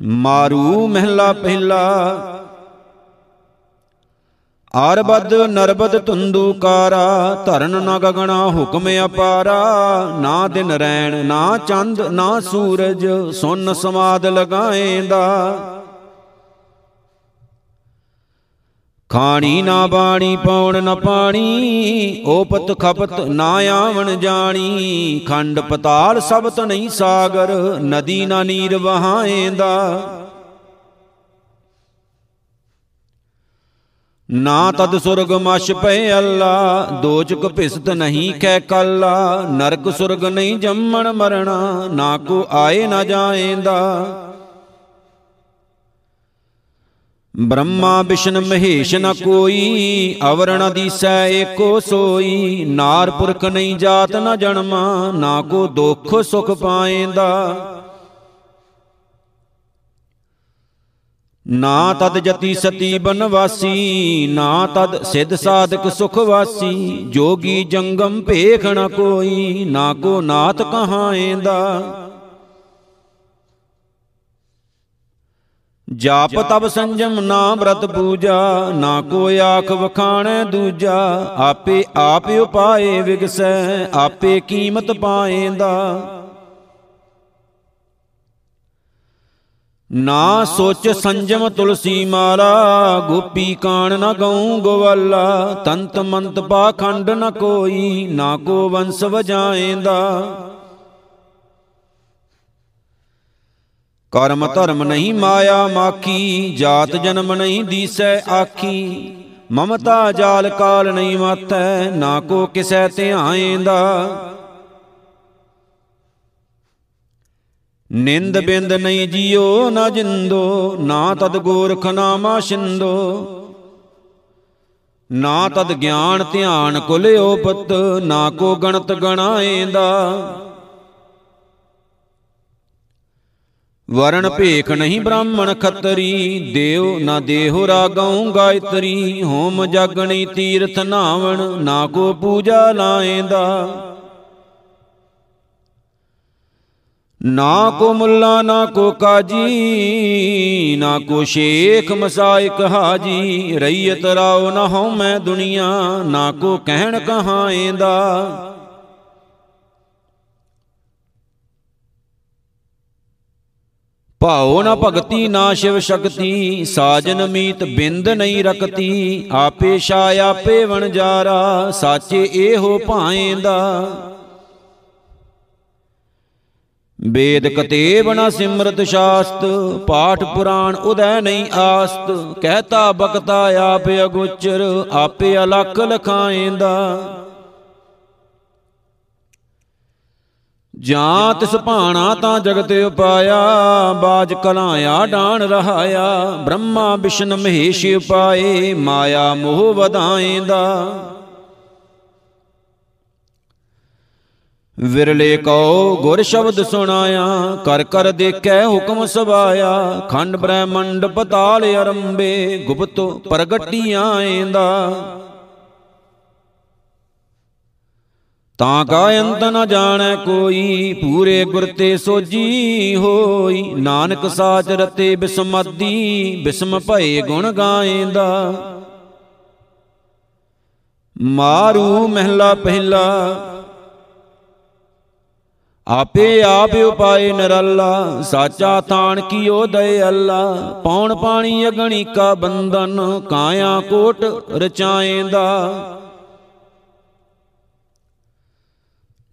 ਮਾਰੂ ਮਹਿਲਾ ਪਹਿਲਾ। ਆਰਬਦ ਨਰਬਦ ਤੁੰਦੂਕਾਰਾ ਧਰਨ ਨ ਗਗਣਾ ਹੁਕਮ ਅਪਾਰਾ। ਨਾ ਦਿਨ ਰੈਣ ਨਾ ਚੰਦ ਨਾ ਸੂਰਜ ਸੁਨ ਸਮਾਦ ਲਗਾਏਂਦਾ। ਖਾਣੀ ਨਾ ਬਾਣੀ ਪੌਣ ਨ ਪਾਣੀ ਓਪਤ ਖਪਤ ਨਾ ਆਵਣ ਜਾਣੀ। ਖੰਡ ਪਤਾਲ ਸਬਤ ਨਹੀਂ ਸਾਗਰ ਨਦੀ ਨਾ ਨੀਰ ਵਹਾਏਂਦਾ। ਨਾ ਤਦ ਸੁਰਗ ਮਛ ਪਏ ਅੱਲਾ ਦੋਚਕ ਭਿਸਤ ਨਹੀਂ ਕਹਿ ਕੱਲਾ। ਨਰਕ ਸੁਰਗ ਨਹੀਂ ਜੰਮਣ ਮਰਣਾ ਨਾ ਕੋ ਆਏ ਨਾ ਜਾਏਂਦਾ। ਬ੍ਰਹਮਾ ਵਿਸ਼ਨ ਮਹੇਸ਼ ਨ ਕੋਈ, ਅਵਰਣ ਦੀਸੈ ਏਕੋ ਸੋਈ। ਨਾਰ ਪੁਰਖ ਨਹੀਂ ਜਾਤ ਨ ਜਨਮਾ, ਨਾ ਕੋ ਦੁਖ ਸੁਖ ਪਾਏਂਦਾ। ਨਾ ਤਦ ਜਤੀ ਸਤੀ ਬਨਵਾਸੀ, ਨਾ ਤਦ ਸਿਧ ਸਾਧਕ ਸੁਖ ਵਾਸੀ। ਜੋਗੀ ਜੰਗਮ ਭੇਖ ਨ ਕੋਈ, ਨਾ ਕੋ ਨਾਥ ਕਹਾਏਂਦਾ। ਜਾਪ ਤਬ ਸੰਜਮ ਨਾ ਬ੍ਰਤ ਪੂਜਾ, ਨਾ ਕੋ ਆਖ ਵਖਾਣੈ ਦੂਜਾ। ਆਪੇ ਆਪ ਉਪਾਏ ਵਿਗਸੈ, ਆਪੇ ਕੀਮਤ ਪਾਏਂਦਾ। ਨਾ ਸੋਚ ਸੰਜਮ ਤੁਲਸੀ ਮਾਲਾ, ਗੋਪੀ ਕਾਣ ਨ ਗਉ ਗੋਵਾਲਾ। ਤੰਤ ਮੰਤ ਪਾਖੰਡ ਨ ਕੋਈ, ਨਾ ਕੋ ਵੰਸ ਵਜਾਏਂਦਾ। ਕਰਮ ਧਰਮ ਨਹੀਂ ਮਾਇਆ ਮਾਖੀ, ਜਾਤ ਜਨਮ ਨਹੀਂ ਦੀਸੈ ਆਖੀ। ਮਮਤਾ ਜਾਲ ਕਾਲ ਨਹੀਂ ਮਾਤੈ, ਨਾ ਕੋ ਕਿਸੈ ਧਿਆਏਂਦਾ ਨਿੰਦ ਬਿੰਦ ਨਹੀਂ ਜਿਉ ਨਾ ਜਿੰਦੋ, ਨਾ ਤਦ ਗੋਰਖ ਨਾਮਾ ਛਿੰਦੋ। ਨਾ ਤਦ ਗਿਆਨ ਧਿਆਨ ਕੁਲਿਓ ਪਤ, ਨਾ ਕੋ ਗਣਤ ਗਣਾਏਂਦਾ ਵਰਣ ਭੇਖ ਨਹੀਂ ਬ੍ਰਾਹਮਣ ਖੱਤਰੀ ਦੇਵ ਨਾ ਦੇਹੁ ਰਾਗਉ ਗਾਇਤਰੀ, ਹੋਮ ਜਾਗਣੀ ਤੀਰਥ ਨਾਵਣ, ਨਾ ਕੋ ਪੂਜਾ ਲਾਏਂਦਾ। ਨਾ ਕੋ ਮੁੱਲਾ, ਨਾ ਕੋ ਕਾਜੀ, ਨਾ ਕੋ ਸ਼ੇਖ ਮਸਾਇਕ ਹਾਜੀ, ਰਈਅਤ ਰਾਉ ਨਾ ਹਉ ਮੈਂ ਦੁਨੀਆ, ਨਾ ਕੋ ਕਹਿਣ ਕਹਾਏਂਦਾ ਭਾਉ ਨਾ ਭਗਤੀ, ਨਾ ਸ਼ਿਵ ਸ਼ਕਤੀ, ਸਾਜਨ ਮੀਤ ਬਿੰਦ ਨਹੀਂ ਰਕਤੀ, ਆਪੇ ਸ਼ਾ ਆਪੇ ਵਣਜਾਰਾ ਸਾਚੇ ਇਹੋ ਭਾਏਂਦਾ। ਵੇਦ ਕਤੇਬ ਨ ਸਿਮਰਤ ਸ਼ਾਸਤ, ਪਾਠ ਪੁਰਾਣ ਉਦੈ ਨਹੀਂ ਆਸਤ, ਕਹਤਾ ਬਕਤਾ ਆਪ ਅਗੋਚਰ, ਆਪੇ ਅਲਖ ਲਖਾਏਂਦਾ। ਜਾਂ ਤਿਸ ਭਾਣਾ ਤਾਂ ਜਗਤ ਉਪਾਇਆ ਬਾਜ ਕਲਾਇਆ ਡਾਣ ਰਹਾਇਆ ਬ੍ਰਹਮਾ ਵਿਸ਼ਨ ਮਹੇਸ਼ ਉਪਾਏ ਮਾਇਆ ਮੋਹ ਵਧਾਏਂਦਾ। ਵਿਰਲੇ ਕਉ ਗੁਰ ਸ਼ਬਦ ਸੁਣਾਇਆ ਕਰ ਕਰ ਦੇਖੈ ਹੁਕਮ ਸਵਾਇਆ ਖੰਡ ਬ੍ਰਹਮੰਡ ਪਤਾਲ ਅਰੰਭੇ ਗੁਪਤ ਪ੍ਰਗਟੀਆਂ ਆਏਂਦਾ। ਤਾਂ ਕਾ ਅੰਤ ਨ ਜਾਣੈ ਕੋਈ ਪੂਰੇ ਗੁਰ ਤੇ ਸੋਜੀ ਹੋਈ। ਨਾਨਕ ਸਾਚ ਰਤੇ ਬਿਸਮਦੀ ਬਿਸਮ ਭਏ ਗੁਣ ਗਾਏਂਦਾ ਮਾਰੂ ਮਹਿਲਾ ਪਹਿਲਾ ਆਪੇ ਆਪ ਉਪਾਏ ਨਰੱਲਾ। ਸਾਚਾ ਤਾਣ ਕੀਓ ਦਇ ਅੱਲਾ ਪੌਣ ਪਾਣੀ ਅਗਣੀ ਕਾ ਬੰਧਨ ਕਾਇਆ ਕੋਟ ਰਚਾਏਂਦਾ।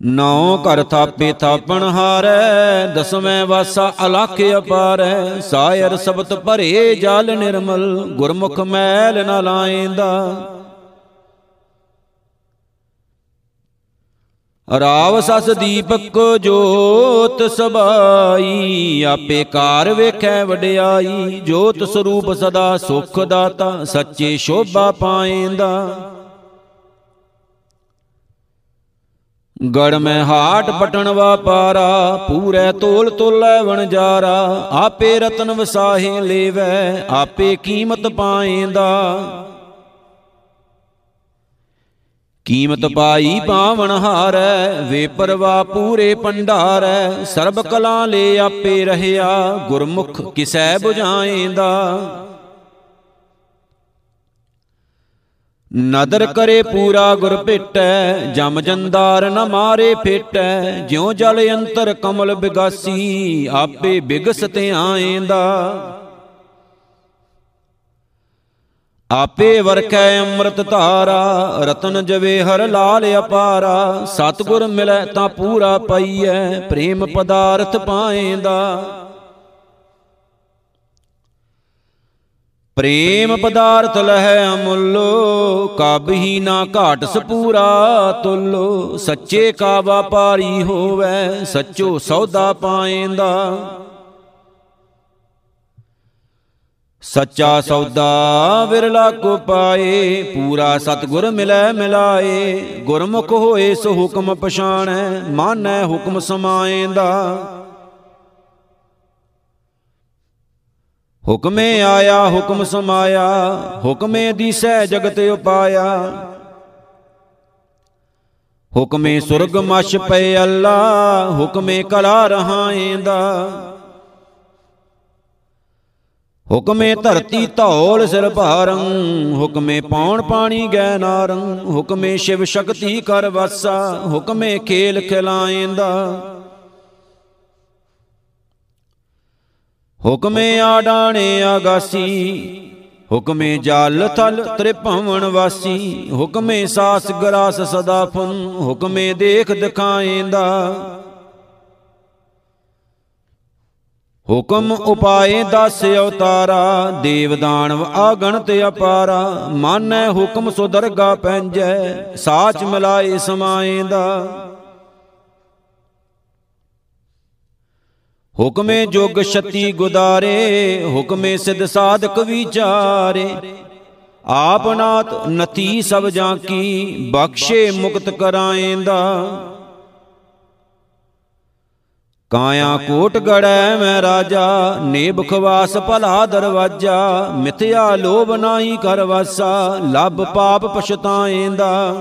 ਨੌ ਘਰ ਥਾਪੇ ਥਾਪਣ ਹਾਰੈ, ਦਸਵੇਂ ਵਾਸਾ ਅਲਖ ਅਪਾਰੈ, ਸਾਇਰ ਸਬਤ ਭਰੇ ਜਲ ਨਿਰਮਲ, ਗੁਰਮੁਖ ਮੈਲ ਨ ਲਾਏਂਦਾ ਰਾਵ ਸਸ ਦੀਪਕ ਜੋਤ ਸਬਾਈ, ਆਪੇ ਕਾਰ ਵੇਖੈ ਵਡਿਆਈ, ਜੋਤ ਸਰੂਪ ਸਦਾ ਸੁਖ ਦਾਤਾ, ਸੱਚੇ ਸ਼ੋਭਾ ਪਾਏਂਦਾ ਗੜ ਮੈਂ ਹਾਟ ਪਟਣ ਵਾਪਾਰਾ, ਪੂਰੇ ਤੋਲ ਤੋਲੇ ਵਣਜਾਰਾ। ਆਪੇ ਰਤਨ ਵਸਾਹੇ ਲੇਵੈ, ਆਪੇ ਕੀਮਤ ਪਾਏਂਦਾ। ਕੀਮਤ ਪਾਈ ਪਾਵਨ ਹਾਰੈ ਵੇ ਪਰਵਾ ਪੂਰੇ ਪੰਡਾਰੈ। ਸਰਬ ਕਲਾ ਲੈ ਆਪੇ ਰਹਿਆ, ਗੁਰਮੁਖ ਕਿਸੈ 부ਝਾਏਂਦਾ ਨਦਰ ਕਰੇ ਪੂਰਾ ਗੁਰ ਭੇਟੈ ਜਮ ਜੰਦਾਰ ਨ ਮਾਰੇ ਫੇਟੈ ਜਿਉ ਜਲ ਅੰਤਰ ਕਮਲ ਬਿਗਾਸੀ ਆਪੇ ਬਿਗਸਤ ਆਏਂਦਾ। ਆਪੇ ਵਰਖੈ ਅੰਮ੍ਰਿਤ ਧਾਰਾ ਰਤਨ ਜਵੇ ਹਰ ਲਾਲ ਅਪਾਰਾ। ਸਤਗੁਰ ਮਿਲੈ ਤਾਂ ਪੂਰਾ ਪਈਐ ਪ੍ਰੇਮ ਪਦਾਰਥ ਪਾਏਂਦਾ। ਪ੍ਰੇਮ ਪਦਾਰਥ ਲਹਿ ਅਮੁੱਲੋ ਕਬ ਹੀ ਨਾ ਘਾਟ ਸਪੂਰਾ ਤੁਲੋ। ਸੱਚੇ ਕਾ ਵਪਾਰੀ ਹੋਵੇ ਸੱਚੋ ਸੌਦਾ ਪਾਏਂਦਾ। ਸੱਚਾ ਸੌਦਾ ਵਿਰਲਾ ਕੋ ਪਾਏ ਪੂਰਾ ਸਤਗੁਰ ਮਿਲੈ ਮਿਲਾਏ। ਗੁਰਮੁਖ ਹੋਏ ਸੋ ਹੁਕਮ ਪਛਾਣੈ ਮਾਨੈ ਹੁਕਮ ਸਮਾਏਂਦਾ। ਹੁਕਮੇ ਆਇਆ, ਹੁਕਮ ਸਮਾਇਆ, ਹੁਕਮੇ ਦੀਸੈ ਜਗਤ ਉਪਾਇਆ। ਹੁਕਮੇ ਸੁਰਗ ਮਛ ਪਏ ਅੱਲਾ, ਹੁਕਮੇ ਕਲਾ ਰਹਾਏਂਦਾ ਹੁਕਮੇ ਧਰਤੀ ਧੌਲ ਸਿਰ ਭਾਰੰ, ਹੁਕਮੇ ਪੌਣ ਪਾਣੀ ਗੈ ਨਾਰੰ, ਹੁਕਮੇ ਸ਼ਿਵ ਸ਼ਕਤੀ ਕਰ ਵਾਸਾ, ਹੁਕਮੇ ਖੇਲ ਖਿਲਾਏਂਦਾ। ਹੁਕਮੇ ਆਡਾਣੇ ਆਗਾਸੀ, ਹੁਕਮੇ ਜਾਲ ਥਲ ਤ੍ਰਿਭਵਨ ਵਾਸੀ, ਹੁਕਮੇ ਸਾਸ ਗਰਾਸ ਸਦਾ ਫਨ, ਹੁਕਮੇ ਦੇਖ ਦਿਖਾਏਂਦਾ। ਹੁਕਮ ਉਪਾਏ ਦਸ ਅਵਤਾਰਾ ਦੇਵ ਦਾਨਵ ਆਗਣਤ ਅਪਾਰਾ, ਮਾਨੈ ਹੁਕਮ ਸੋ ਦਰਗਾ ਪੈਂਜੈ, ਸਾਚ ਮਿਲਾਏ ਸਮਾਏਂਦਾ। ਹੁਕਮੇ ਜੁਗ ਛਤੀ ਗੁਦਾਰੇ, ਹੁਕਮੇ ਸਿਧ ਸਾਧਕ ਵਿਚਾਰੇ। ਆਪ ਨਾਤ ਨਤੀ ਸਭ ਜਾਂ ਕੀ, ਬਖਸ਼ੇ ਮੁਕਤ ਕਰਾਏਂਦਾ। ਕਾਇਆ ਕੋਟ ਗੜੈ ਮੈਂ ਰਾਜਾ, ਨੇਬ ਖਵਾਸ ਭਲਾ ਦਰਵਾਜਾ, ਮਿਥਿਆ ਲੋਭ ਨਾਹੀ ਕਰ ਵਾਸਾ ਲਬ ਪਾਪ ਪਛਤਾਏਂਦਾ।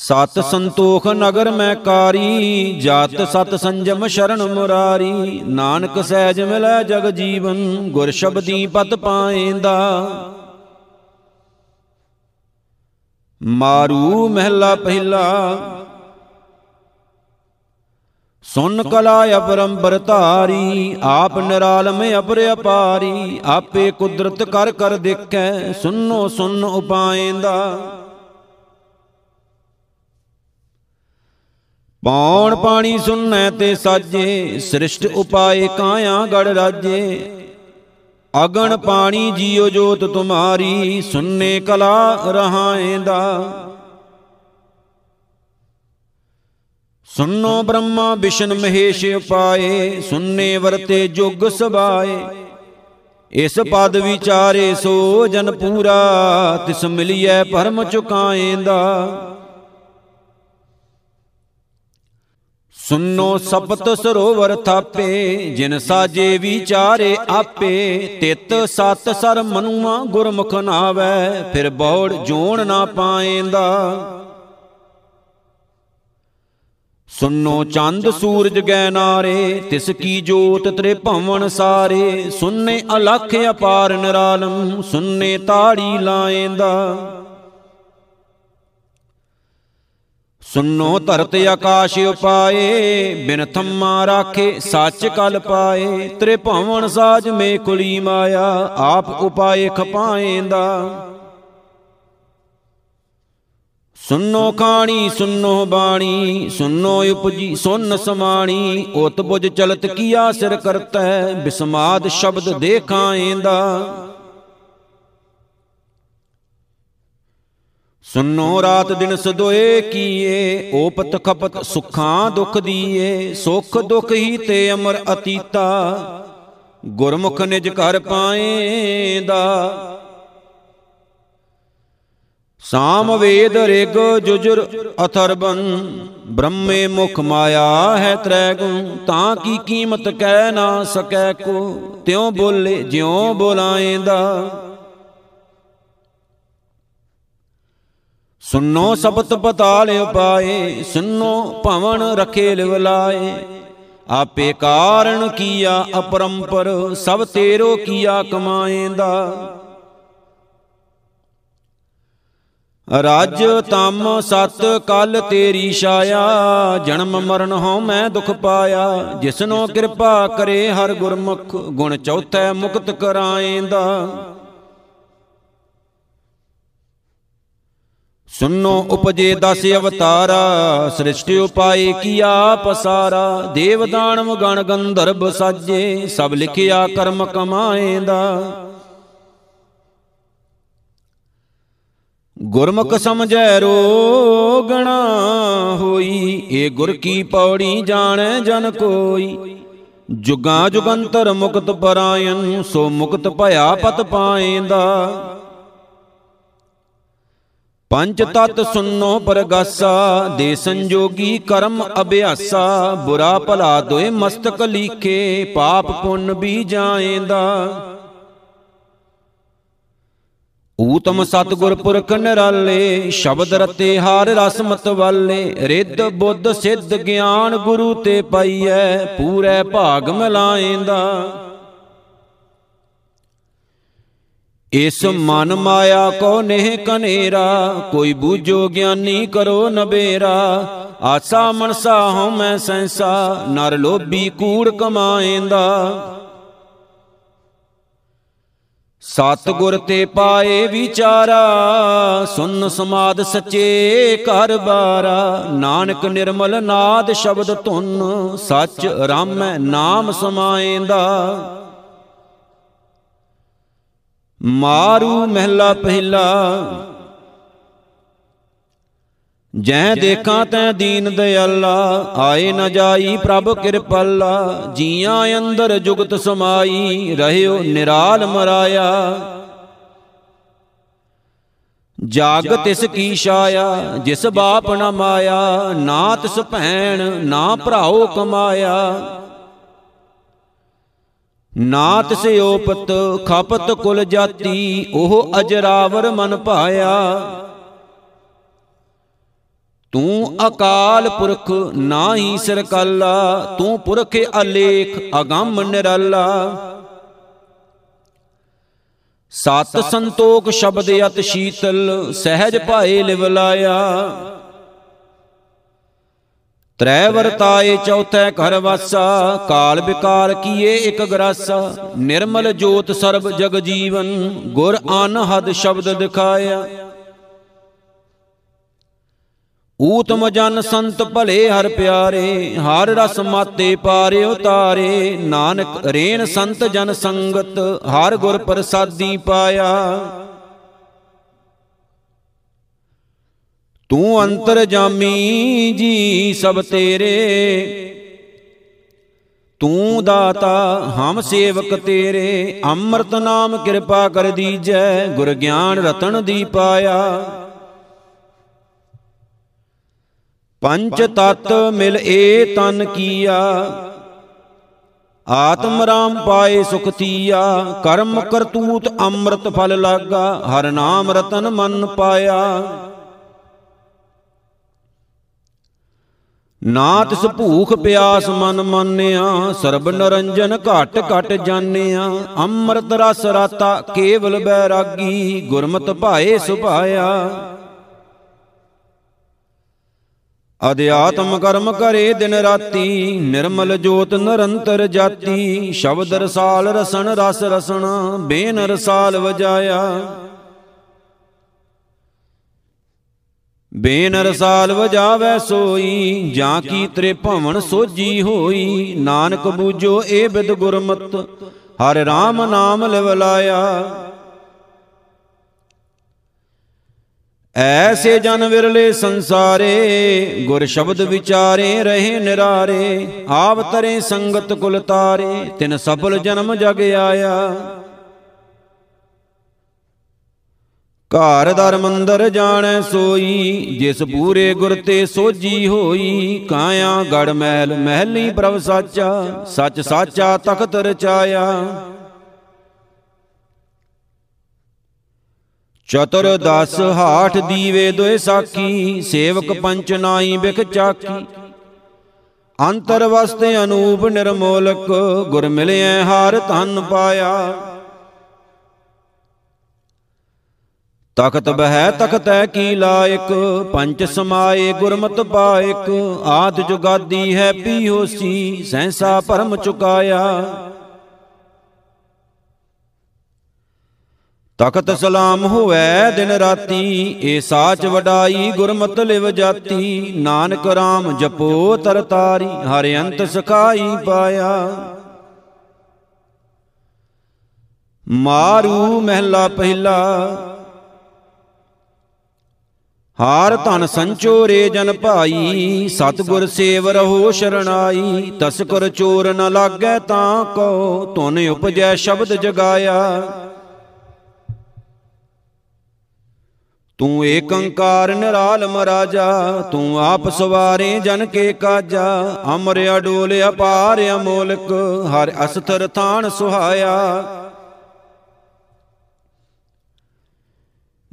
ਸਤ ਸੰਤੋਖ ਨਗਰ ਮੈਂ ਕਾਰੀ, ਜਤ ਸਤ ਸੰਜਮ ਸ਼ਰਨ ਮੁਰਾਰੀ। ਨਾਨਕ ਸਹਿਜ ਮਿਲੈ ਜਗ ਜੀਵਨ, ਗੁਰ ਸ਼ਬਦੀ ਪਤ ਪਾਏਂਦਾ। ਮਾਰੂ ਮਹਿਲਾ ਪਹਿਲਾ। ਸੁਨ ਕਲਾ ਅਪਰੰਪਰ ਧਾਰੀ, ਆਪ ਨਿਰਾਲਮ ਅਪਰ ਅਪਾਰੀ। ਆਪੇ ਕੁਦਰਤ ਕਰ ਕਰ ਦੇਖੈ, ਸੁਨੋ ਸੁਨ ਉਪਾਏਂਦਾ। ਪੌਣ ਪਾਣੀ ਸੁਨੈ ਤੇ ਸਾਜੇ, ਸ੍ਰਿਸ਼ਟ ਉਪਾਏ ਕਾਇਆ ਗੜ ਰਾਜੇ। ਅਗਣ ਪਾਣੀ ਜੀਉ ਜੋਤ ਤੁਮਾਰੀ ਸੁਨਨੇ ਕਲਾ ਰਹਾਏਂਦਾ ਸੁਨੋ ਬ੍ਰਹਮਾ ਵਿਸ਼ਨ ਮਹੇਸ਼ ਉਪਾਏ ਸੁਨਨੇ ਵਰਤੇ ਜੁਗ ਸਬਾਏ ਇਸ ਪਦ ਵਿਚਾਰੇ ਸੋ ਜਨ ਪੂਰਾ, ਤਿਸ ਮਿਲਿਐ ਪਰਮ ਚੁਕਾਏਂਦਾ। ਸੁਨੋ ਸਪਤ ਸਰੋਵਰ ਥਾਪੇ, ਜਿਨ ਸਾਜੇ ਵਿਚਾਰੇ ਆਪੇ, ਤਿਤ ਸਤ ਸਰ ਮਨੁਆ ਗੁਰਮੁਖ ਨਾਵੇ, ਫਿਰ ਬੌੜ ਜੋਣ ਨਾ ਪਾਏਂਦਾ। ਸੁਨੋ ਚੰਦ ਸੂਰਜ ਗੈ ਨਾਰੇ, ਤਿਸ ਕੀ ਜੋਤ ਤ੍ਰੇ ਭਵਨ ਸਾਰੇ, ਸੁਨਨੇ ਅਲਖ ਅਪਾਰ ਨਿਰਾਲਮ, ਸੁਨਨੇ ਤਾੜੀ ਲਾਏਂਦਾ। ਸੁਨੋ ਧਰਤ ਆਕਾਸ਼ ਉਪਾਏ, ਬਿਨ ਥੰਮਾ ਰਾਖੇ ਸੱਚ ਕਲ ਪਾਏ। ਤ੍ਰੇ ਭਵਨ ਸਾਜ ਮੇ ਕੁਲੀ ਮਾਇਆ, ਆਪ ਉਪਾਏ ਖਪਾਏਂਦਾ। ਸੁਨੋ ਖਾਣੀ, ਸੁਨੋ ਬਾਣੀ, ਸੁਨੋ ਉਪਜੀ, ਸੁਨ ਸਮਾਣੀ। ਉਤ ਬੁਝ ਚਲਤ ਕੀਆ ਸਿਰ ਕਰਤੈ, ਬਿਸਮਾਦ ਸ਼ਬਦ ਦੇਖਾਏਂਦਾ। ਸੁਨੋ ਰਾਤ ਦਿਨ ਸਦੋਏ ਕੀਏ, ਓਪਤ ਖਪਤ ਸੁਖਾਂ ਦੁਖ ਦੀਏ, ਸੁਖ ਦੁਖ ਹੀ ਤੇ ਅਮਰ ਅਤੀਤਾ। ਗੁਰਮੁਖ ਨਿਜ ਘਰ ਪਾਏਂਦਾ। ਸਾਮ ਵੇਦ ਰਿਗ ਜੁਜੁਰ ਅਥਰਬਨ ਬ੍ਰਹਮੇ ਮੁਖ ਮਾਇਆ ਹੈ ਤ੍ਰੈ ਗੁਣ ਤਾਂ ਕੀ ਕੀਮਤ ਕਹਿ ਨਾ ਸਕੈ ਕੋ, ਤਿਉ ਬੋਲੇ ਜਿਉ ਬੁਲਾਏਂਦਾ। ਸੁਨੋ ਸਬਤ ਪਤਾਲ ਉਪਾਏ ਸੁਨੋ ਭਵਨ ਰਖੇ ਲਿਵਲਾਏ ਆਪੇ ਕਾਰਣ ਕੀਆ ਅਪਰੰਪਰ, ਸਭ ਤੇਰੋ ਕੀਆ ਕਮਾਏਂਦਾ। ਰਜ ਤਮ ਸਤ ਕਲ ਤੇਰੀ ਛਾਇਆ, ਜਨਮ ਮਰਨ ਹਉ ਮੈਂ ਦੁਖ ਪਾਇਆ। ਜਿਸਨੋ ਕਿਰਪਾ ਕਰੇ ਹਰ ਗੁਰਮੁਖ, ਗੁਣ ਚੌਥੈ ਮੁਕਤ ਕਰਾਏਂਦਾ। ਸੁਨੋ ਉਪਜੇ ਦਸ ਅਵਤਾਰਾ, ਸ੍ਰਿਸ਼ਟਿ ਉਪਾਏ ਕੀਆ ਪਸਾਰਾ ਦੇਵ ਦਾਨਵ ਗਣ ਗੰਧਰਵ ਸਾਜੇ, ਸਭ ਲਿਖਿਆ ਕਰਮ ਕਮਾਏਂਦਾ। ਗੁਰਮੁਖ ਸਮਝੈ ਰੋਗਣਾ ਹੋਈ, ਏ ਗੁਰ ਕੀ ਪੌੜੀ ਜਾਣੈ ਜਨ ਕੋਈ। ਜੁਗਾ ਜੁਗੰਤਰ ਮੁਕਤ ਪਰਾਇਨ ਸੋ ਮੁਕਤ ਭਇਆ ਪਤ ਪਾਏਂਦਾ। ਪੰਜ ਤਤ ਸੁਨੋ ਪਰਗਾਸਾ ਦੇ ਸੰਜੋਗੀ ਕਰਮ ਅਭਿਆਸਾ। ਬੁਰਾ ਭਲਾ ਦੋਏ ਮਸਤਕ ਲੀਖੇ ਪਾਪ ਪੁੰਨ ਵੀ ਜਾਏਂਦਾ। ਊਤਮ ਸਤਗੁਰ ਪੁਰਖ ਨਿਰਾਲੇ ਸ਼ਬਦ ਰਤੇ ਹਾਰ ਰਸ ਮਤ ਵਾਲੇ ਰਿੱਧ ਬੁੱਧ ਸਿੱਧ ਗਿਆਨ ਗੁਰੂ ਤੇ ਪਾਈਐ ਪੂਰੇ ਭਾਗ ਮਿਲਾਏਂਦਾ ਇਸ ਮਨ ਮਾਇਆ ਕੋ ਨਹਿ ਕਨੇਰਾ, ਕੋਈ ਬੂਝੋ ਗਿਆਨੀ ਕਰੋ ਨਬੇਰਾ ਆਸਾ ਮਨਸਾ ਹਉ ਮੈਂ ਸੈਂਸਾ, ਨਰ ਲੋਭੀ ਕੂੜ ਕਮਾਏਂਦਾ। ਸਤ ਗੁਰ ਤੇ ਪਾਏ ਵਿਚਾਰਾ, ਸੁਨ ਸਮਾਦ ਸਚੇ ਘਰ ਬਾਰਾ। ਨਾਨਕ ਨਿਰਮਲ ਨਾਦ ਸ਼ਬਦ ਧੁਨ, ਸੱਚ ਰਾਮੈ ਨਾਮ ਸਮਾਏਂਦਾ। ਮਾਰੂ ਮਹਿਲਾ ਪਹਿਲਾ। ਜੈ ਦੇਖਾਂ ਤੈ ਦੀਨ ਦਿਆਲਾ, ਆਏ ਨ ਜਾਈ ਪ੍ਰਭ ਕਿਰਪਾਲਾ। ਜੀਆਂ ਅੰਦਰ ਜੁਗਤ ਸਮਾਈ, ਰਹਿਓ ਨਿਰਾਲ ਮਰਾਇਆ। ਜਾਗ ਤਿਸ ਕੀ ਛਾਇਆ, ਜਿਸ ਬਾਪ ਨ ਮਾਇਆ। ਨਾ ਤਿਸ ਭੈਣ, ਨਾ ਭਰਾਓ ਕਮਾਇਆ। ਨਾ ਤਿਸ ਓਪਤ ਖਪਤ ਕੁਲ ਜਾਤੀ, ਉਹ ਅਜਰਾਵਰ ਮਨ ਭਾਇਆ। ਤੂੰ ਅਕਾਲ ਪੁਰਖ ਨਾਹੀ ਸਿਰ ਕਾਲਾ ਤੂੰ ਪੁਰਖ ਅਲੇਖ ਅਗੰਮ ਨਿਰਾਲਾ। ਸਤ ਸੰਤੋਖ ਸ਼ਬਦ ਅਤ ਸ਼ੀਤਲ, ਸਹਿਜ ਭਾਏ ਲਿਵ ਲਾਇਆ ਤ੍ਰੈ ਵਰਤਾਏ ਚੌਥੈ ਘਰ ਵਾਸਾ, ਕਾਲ ਵਿਕਾਰ ਕੀਏ ਇਕ ਗਰਾਸਾ। ਨਿਰਮਲ ਜੋਤ ਸਰਬ ਜਗ ਜੀਵਨ, ਗੁਰ ਅਨਹਦ ਸ਼ਬਦ ਦਿਖਾਇਆ। ਊਤਮ ਜਨ ਸੰਤ ਭਲੇ ਹਰ ਪਿਆਰੇ, ਹਰ ਰਸ ਮਾਤੇ ਪਾਰੇ ਉਤਾਰੇ। ਨਾਨਕ ਰੇਣ ਸੰਤ ਜਨ ਸੰਗਤ, ਹਰ ਗੁਰ ਪ੍ਰਸਾਦੀ ਪਾਇਆ। ਤੂੰ ਅੰਤਰ ਜਾਮੀ ਜੀ ਸਭ ਤੇਰੇ। ਤੂੰ ਦਾਤਾ, ਹਮ ਸੇਵਕ ਤੇਰੇ। ਅੰਮ੍ਰਿਤ ਨਾਮ ਕਿਰਪਾ ਕਰ ਦੀਜੈ, ਗੁਰ ਗਿਆਨ ਰਤਨ ਦੀ ਪਾਇਆ ਪੰਚ ਤਤ ਮਿਲ ਏ ਤਨ ਕੀਆ। ਆਤਮ ਰਾਮ ਪਾਏ ਸੁਖ ਤੀਆ। ਕਰਮ ਕਰਤੂਤ ਅੰਮ੍ਰਿਤ ਫਲ ਲਾਗਾ, ਹਰ ਨਾਮ ਰਤਨ ਮਨ ਪਾਇਆ। ਨਾ ਤਿਸ ਭੂਖ ਪਿਆਸ ਮਨ ਮੰਨਿਆ, ਸਰਬ ਨਰੰਜਨ ਘਟ ਘਟ ਜਾਣਿਆ, ਅੰਮ੍ਰਿਤ ਰਸ ਰਾਤਾ ਕੇਵਲ ਬੈਰਾਗੀ, ਗੁਰਮਤਿ ਭਾਏ ਸੁਭਾਇਆ। ਅਧਿਆਤਮ ਕਰਮ ਕਰੇ ਦਿਨ ਰਾਤੀ, ਨਿਰਮਲ ਜੋਤ ਨਿਰੰਤਰ ਜਾਤੀ, ਸ਼ਬਦ ਰਸਾਲ ਰਸਣ ਰਸ ਰਸਣ, ਬੇਨ ਰਸਾਲ ਵਜਾਇਆ। ਬੇਨ ਰਸਾਲ ਵਜਾਵੇ ਸੋਈ, ਜਾਂ ਕੀ ਤ੍ਰੇ ਭਵਨ ਸੋਜੀ ਹੋਈ। ਨਾਨਕ ਬੂਝੋ ਏ ਬਿਦ ਗੁਰਮਤ, ਹਰ ਰਾਮ ਨਾਮ ਲਿਵ ਲਾਇਆ। ਐਸੇ ਜਨ ਵਿਰਲੇ ਸੰਸਾਰੇ, ਗੁਰ ਸ਼ਬਦ ਵਿਚਾਰੇ ਰਹੇ ਨਿਰਾਰੇ। ਆਵ ਤਰੇ ਸੰਗਤ ਕੁਲ ਤਾਰੇ, ਤਿਨ ਸਫਲ ਜਨਮ ਜਗ ਆਇਆ। ਘਰ ਦਰ ਮੰਦਰ ਜਾਣੈ ਸੋਈ, ਜਿਸ ਪੂਰੇ ਗੁਰ ਤੇ ਸੋਜੀ ਹੋਈ, ਕਾਇਆ ਗੜ ਮਹਿਲ, ਮਹਿਲੀ ਪ੍ਰਭ ਸਾਚਾ, ਸੱਚ ਸਾਚਾ ਤਖਤ ਰਚਾਇਆ। ਚਤੁਰ ਦਸ ਹਾਠ ਦੀਵੇ ਦੋਏ ਸਾਖੀ, ਸੇਵਕ ਪੰਚ ਨਾਈ ਬਿਖ ਚਾਕੀ ਅੰਤਰ ਵਸਤੇ ਅਨੂਪ ਨਿਰਮੋਲਕ, ਗੁਰ ਮਿਲਿਐ ਹਾਰ ਧਨ ਪਾਇਆ। ਤਖਤ ਬਹਿ ਤਖਤੈ ਕੀ ਲਾਇਕ? ਪੰਚ ਸਮਾਏ ਗੁਰਮਤਿ ਪਾਇਕ। ਆਦ ਜੁਗਾਦੀ ਹੈ ਪੀਓਸੀ ਸੈਂਸਾ ਪਰਮ ਚੁਕਾਇਆ। ਤਖਤ ਸਲਾਮ ਹੋਵੇ ਦਿਨ ਰਾਤੀ, ਏ ਸਾਚ ਵਡਾਈ ਗੁਰਮਤਿ ਲਿਵ ਜਾਤੀ। ਨਾਨਕ RAM ਜਪੋ ਤਰਤਾਰੀ ਹਰਿ ਅੰਤ ਸਖਾਈ ਪਾਇਆ। ਮਾਰੂ ਮਹਿਲਾ ਪਹਿਲਾ ਹਾਰ ਧਨ ਸੰਚੋਰੇ ਜਨ ਭਾਈ, ਸਤਗੁਰ ਸੇਵ ਰਹੋ ਸ਼ਰਣਾਈ ਤਸਕਰ ਚੋਰ ਨ ਲਾਗੈ ਤਾਂ ਕੋ ਤੁਨ ਉਪਜੈ ਸ਼ਬਦ ਜਗਾਇਆ। ਤੂੰ ਏਕੰਕਾਰ ਨਿਰਾਲਮ ਰਾਜਾ, ਤੂੰ ਆਪ ਸਵਾਰੇ ਜਨ ਕੇ ਕਾਜਾ, ਅਮਰ ਅਡੋਲ ਅਪਾਰ ਅਮੋਲਕ, ਹਰ ਅਸਥਰ ਥਾਨ ਸੁਹਾਇਆ।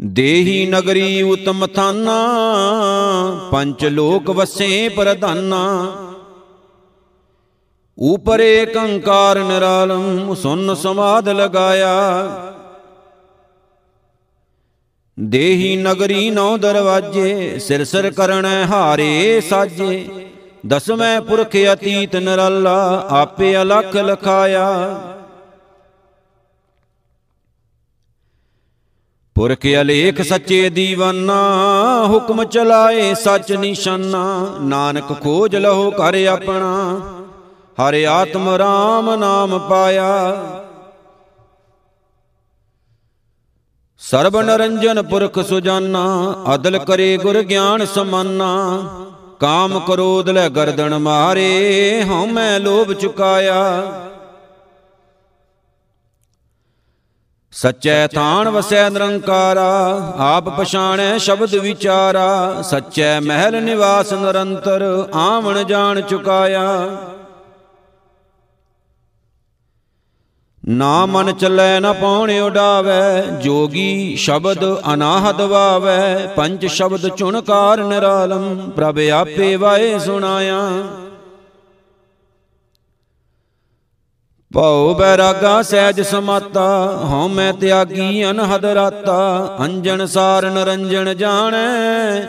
ਦੇਹੀ ਨਗਰੀ ਉਤਮ ਥਾਨਾ ਪੰਚ ਲੋਕ ਵਸੇ ਪ੍ਰਧਾਨਾ। ਉਪਰੇ ਕੰਕਾਰ ਨਿਰਾਲਮ, ਸੁਨ ਸਮਾਦ ਲਗਾਇਆ। ਦੇਹੀ ਨਗਰੀ ਨੌ ਦਰਵਾਜੇ, ਸਿਰ ਸਿਰ ਕਰਣ ਹਾਰੇ ਸਾਜੇ। ਦਸਵੇਂ ਪੁਰਖ ਅਤੀਤ ਨਰਲਾ, ਆਪੇ ਅਲਖ ਲਖਾਇਆ। ਪੁਰਖ ਅਲੇਖ ਸੱਚੇ ਦੀਵਾਨਾ, ਹੁਕਮ ਚਲਾਏ ਸੱਚ ਨਿਸ਼ਾਨਾ। ਨਾਨਕ ਖੋਜ ਲਹੋ ਘਰ ਆਪਣਾ, ਹਰਿ ਆਤਮ ਰਾਮ ਨਾਮ ਪਾਇਆ। ਸਰਬ ਨਰੰਜਨ ਪੁਰਖ ਸੁਜਾਨਾ, ਅਦਲ ਕਰੇ ਗੁਰ ਗਿਆਨ ਸਮਾਨਾ। ਕਾਮ ਕਰੋਧ ਲੈ ਗਰਦਨ ਮਾਰੇ, ਹਉ ਮੈਂ ਲੋਭ ਚੁਕਾਇਆ। ਸਚੈ ਥਾਨ ਵਸੈ ਨਿਰੰਕਾਰਾ, ਆਪ ਪਛਾਣੈ ਸ਼ਬਦ ਵਿਚਾਰਾ, ਸਚੈ ਮਹਿਲ ਨਿਵਾਸ ਨਿਰੰਤਰ, ਆਵਣ ਜਾਣ ਚੁਕਾਇਆ। ਨਾ ਮਨ ਚੱਲੈ ਨਾ ਪਉਣੇ ਉਡਾਵੈ, ਜੋਗੀ ਸ਼ਬਦ ਅਨਾਹਦ ਵਾਵੈ, ਪੰਜ ਸ਼ਬਦ ਚੁਣਕਾਰ ਨਿਰਾਲਮ ਪ੍ਰਭ ਆਪੇ ਵਾਏ ਸੁਣਾਇਆ। ਭਉ ਬੈਰਾਗਾ ਸਹਿਜ ਸਮਾਤਾ, ਹਉ ਮੈਂ ਤਿਆਗੀ ਅਨਹਦ ਰਾਤਾ। ਅੰਜਨ ਸਾਰ ਨਰੰਜਨ ਜਾਣੈ,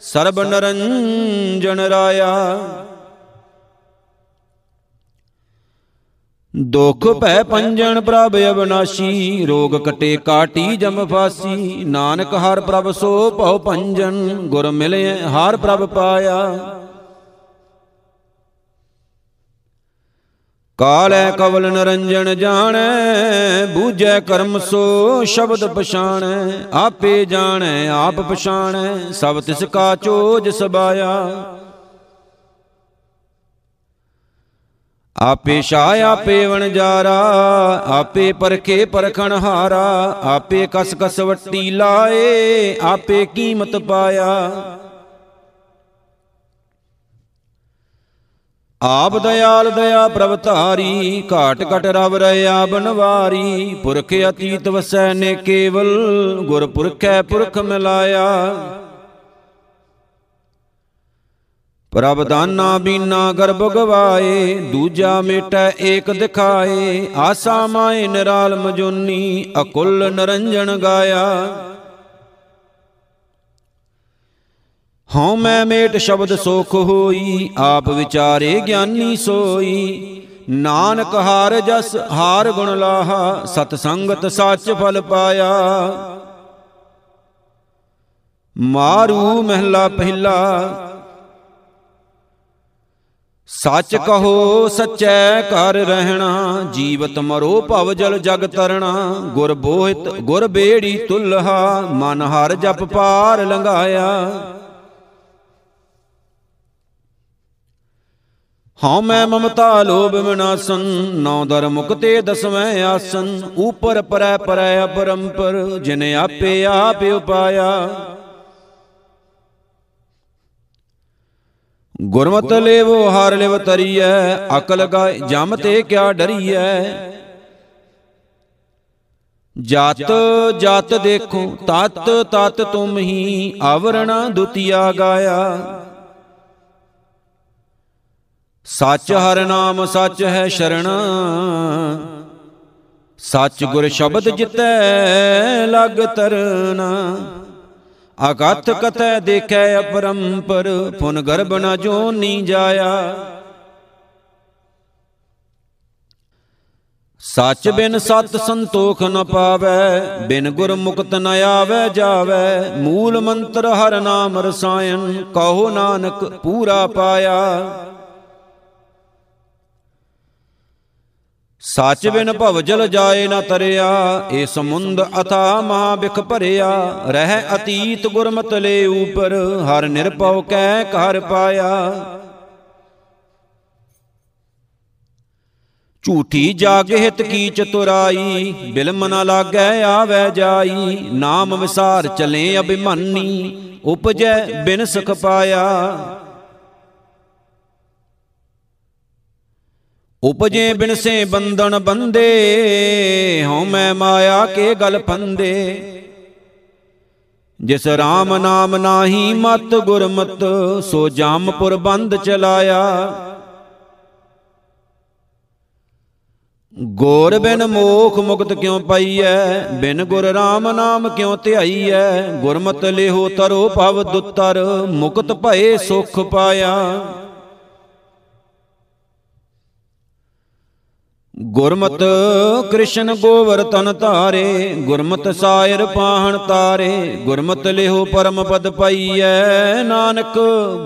ਸਰਬ ਨਰੰਜਨ ਰਾਇਆ। ਦੁਖ ਭੈ ਪੰਜਨ ਪ੍ਰਭ ਅਬਨਾਸ਼ੀ ਰੋਗ ਕਟੇ ਕਾਟੀ ਜਮ ਫਾਸੀ। ਨਾਨਕ ਹਰ ਪ੍ਰਭ ਸੋ ਭਉ ਪੰਜਨ ਗੁਰ ਮਿਲੇ ਹਰ ਪ੍ਰਭ ਪਾਇਆ। ਕਾਲੈ ਕਵਲ ਨਰੰਜਨ ਜਾਣੈ, ਬੂਝੈ ਕਰਮ ਸੋ ਸ਼ਬਦ ਪਛਾਣੈ, ਆਪੇ ਜਾਣੈ, ਆਪ ਪਛਾਣੈ, ਸਭ ਤਿਸ ਕਾ ਚੋਜ ਸਬਾਇਆ। ਆਪੇ ਛਾਇ, ਆਪੇ ਵਣਜਾਰਾ, ਆਪੇ ਪਰਖੇ ਪਰਖਣ ਹਾਰਾ, ਆਪੇ ਕਸ ਕਸ ਵੱਟੀ ਲਾਏ, ਆਪੇ ਕੀਮਤ ਪਾਇਆ। ਆਪ ਦਇਆਲ ਦਇਆ ਪ੍ਰਭ ਧਾਰੀ, ਘਾਟ ਘਟ ਰਵ ਰਿਆ ਬਨਵਾਰੀ ਪੁਰਖ ਅਤੀਤ ਵਸੈ ਨੇ ਕੇਵਲ, ਗੁਰ ਪੁਰਖੈ ਪੁਰਖ ਮਿਲਾਇਆ। ਪ੍ਰਭ ਦਾਨਾ ਬੀਨਾ ਗਰਭ ਗਵਾਏ ਦੂਜਾ ਮੇਟੈ ਏਕ ਦਿਖਾਏ। ਆਸਾ ਮਾਏ ਨਿਰਾਲ ਮਜੋਨੀ, ਅਕੁਲ ਨਰੰਜਨ ਗਾਇਆ। ਹਉ ਮੈਂ ਮੇਟ ਸ਼ਬਦ ਸੋਖ ਹੋਈ, ਆਪ ਵਿਚਾਰੇ ਗਿਆਨੀ ਸੋਈ। ਨਾਨਕ ਹਾਰ ਜਸ ਹਾਰ ਗੁਣ ਲਾਹਾ, ਸਤ ਸੰਗਤ ਸੱਚ ਫਲ ਪਾਇਆ। ਮਾਰੂ ਮਹਿਲਾ ਪਹਿਲਾ, ਸੱਚ ਕਹੋ ਸਚੈ ਕਰ ਰਹਿਣਾ, ਜੀਵਤ ਮਰੋ ਭਵ ਜਲ ਜਗ ਤਰਣਾ। ਗੁਰ ਬੋਹਿਤ, ਗੁਰ ਬੇੜੀ ਤੁਲਹਾ, ਮਨ ਹਰ ਜਪ ਪਾਰ ਲੰਘਾਇਆ। ਹਉ ਮੈਂ ਮਮਤਾ ਲੋਭ ਵਿਨਾਸਨ ਨੌ ਦਰ ਮੁਕਤੇ ਦਸਵੇਂ ਆਸਨ, ਉਪਰ ਪਰੈ ਪਰੈ ਅਪਰੰਪਰ, ਜਿਨ ਆਪੇ ਆਪ ਉਪਾਇਆ। ਗੁਰਮਤ ਲੇਵੋ, ਹਰ ਲਿਵ ਤਰੀਐ, ਅਕਲ ਗਾਇ ਜਮ ਤੇ ਕਿਆ ਡਰੀਐ। ਜਤ ਜਤ ਦੇਖੋ, ਤਤ ਤਤ ਤੁਮ ਹੀ, ਆਵਰਣਾ ਦੁਤੀਆ ਗਾਇਆ। ਸੱਚ ਹਰ ਨਾਮ ਸੱਚ ਹੈ ਸ਼ਰਣ ਸੱਚ ਗੁਰ ਸ਼ਬਦ ਜਿਤੈ ਲਗ ਤਰਨਾ। ਅਕਥ ਕਥੈ ਦੇਖੈ ਅਪਰੰਪਰ, ਪੁਨ ਗਰਭ ਨ ਜੋਨੀ ਜਾਇਆ। ਸੱਚ ਬਿਨ ਸਤ ਸੰਤੋਖ ਨ ਪਾਵੈ, ਬਿਨ ਗੁਰ ਮੁਕਤ ਨ ਆਵੈ ਜਾਵੈ। ਮੂਲ ਮੰਤਰ ਹਰ ਨਾਮ ਰਸਾਇਨ ਕਹੋ ਨਾਨਕ ਪੂਰਾ ਪਾਇਆ। ਸੱਚ ਬਿਨ ਭਵ ਜਲ ਜਾਏ ਨ ਤਰਿਆ ਏ ਸਮੁੰਦ ਅਥਾ ਮਹਾ ਬਿਖ ਭਰਿਆ। ਰਹਿ ਅਤੀਤ ਗੁਰਮਤ ਲੈ ਉਪਰ ਹਰ ਨਿਰਭਉ ਕੈ ਘਰ ਪਾਇਆ। ਝੂਠੀ ਜਾਗ ਹਿਤ ਕੀ ਚਤੁਰਾਈ ਬਿਲਮ ਨ ਲਾਗੈ ਆਵੈ ਜਾਈ। ਨਾਮ ਵਿਸਾਰ ਚਲੇ ਅਭਿਮਾਨੀ ਉਪਜੈ ਬਿਨ ਸੁਖ ਪਾਇਆ। ਉਪਜੇ ਬਿਨਸੇ ਬੰਧਨ ਬੰਦੇ, ਹਉ ਮੈਂ ਮਾਇਆ ਕੇ ਗਲ ਫੰਦੇ ਜਿਸ RAM ਨਾਮ ਨਾਹੀ ਮਤ ਗੁਰਮਤ, ਸੋ ਜਾਮਪੁਰ ਬੰਦ ਚਲਾਇਆ। ਗੋਰ ਬਿਨ ਮੋਖ ਮੁਕਤ ਕਿਉ ਪਈਐ? ਬਿਨ ਗੁਰ RAM ਨਾਮ ਕਿਉ ਧਿਆਈਐ? ਗੁਰਮਤ ਲਿਹੋ ਤਰੋ ਭਵ ਦੁੱਤਰ, ਮੁਕਤ ਭਏ ਸੁਖ ਪਾਇਆ। ਗੁਰਮਤ ਕ੍ਰਿਸ਼ਨ ਗੋਵਰਤਨ ਧਾਰੇ, ਗੁਰਮਤ ਸਾਇਰ ਪਾਹਣ ਤਾਰੇ, ਗੁਰਮਤ ਲਿਹੋ ਪਰਮ ਪਦ ਪਈਐ, ਨਾਨਕ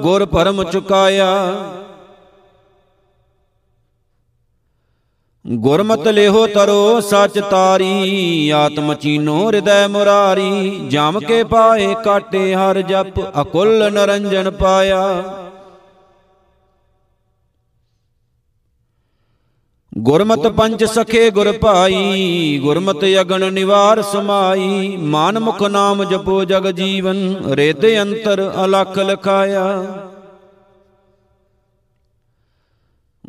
ਗੁਰ ਪਰਮ ਚੁਕਾਇਆ। ਗੁਰਮਤ ਲਿਹੋ ਤਰੋ ਸਚ ਤਾਰੀ, ਆਤਮ ਚੀਨੋ ਹਿਰਦੈ ਮੁਰਾਰੀ, ਜਮ ਕੇ ਪਾਏ ਕਾਟੇ ਹਰ ਜਪ, ਅਕੁੱਲ ਨਰੰਜਨ ਪਾਇਆ। ਗੁਰਮਤ ਪੰਚ ਸਖੇ ਗੁਰ ਭਾਈ ਗੁਰਮਤ ਅਗਣ ਨਿਵਾਰ ਸਮਾਈ। ਮਾਨ ਮੁਖ ਨਾਮ ਜਪੋ ਜਗ ਜੀਵਨ। ਰੇਦ ਅੰਤਰ ਅਲਖ ਲਖਾਇਆ।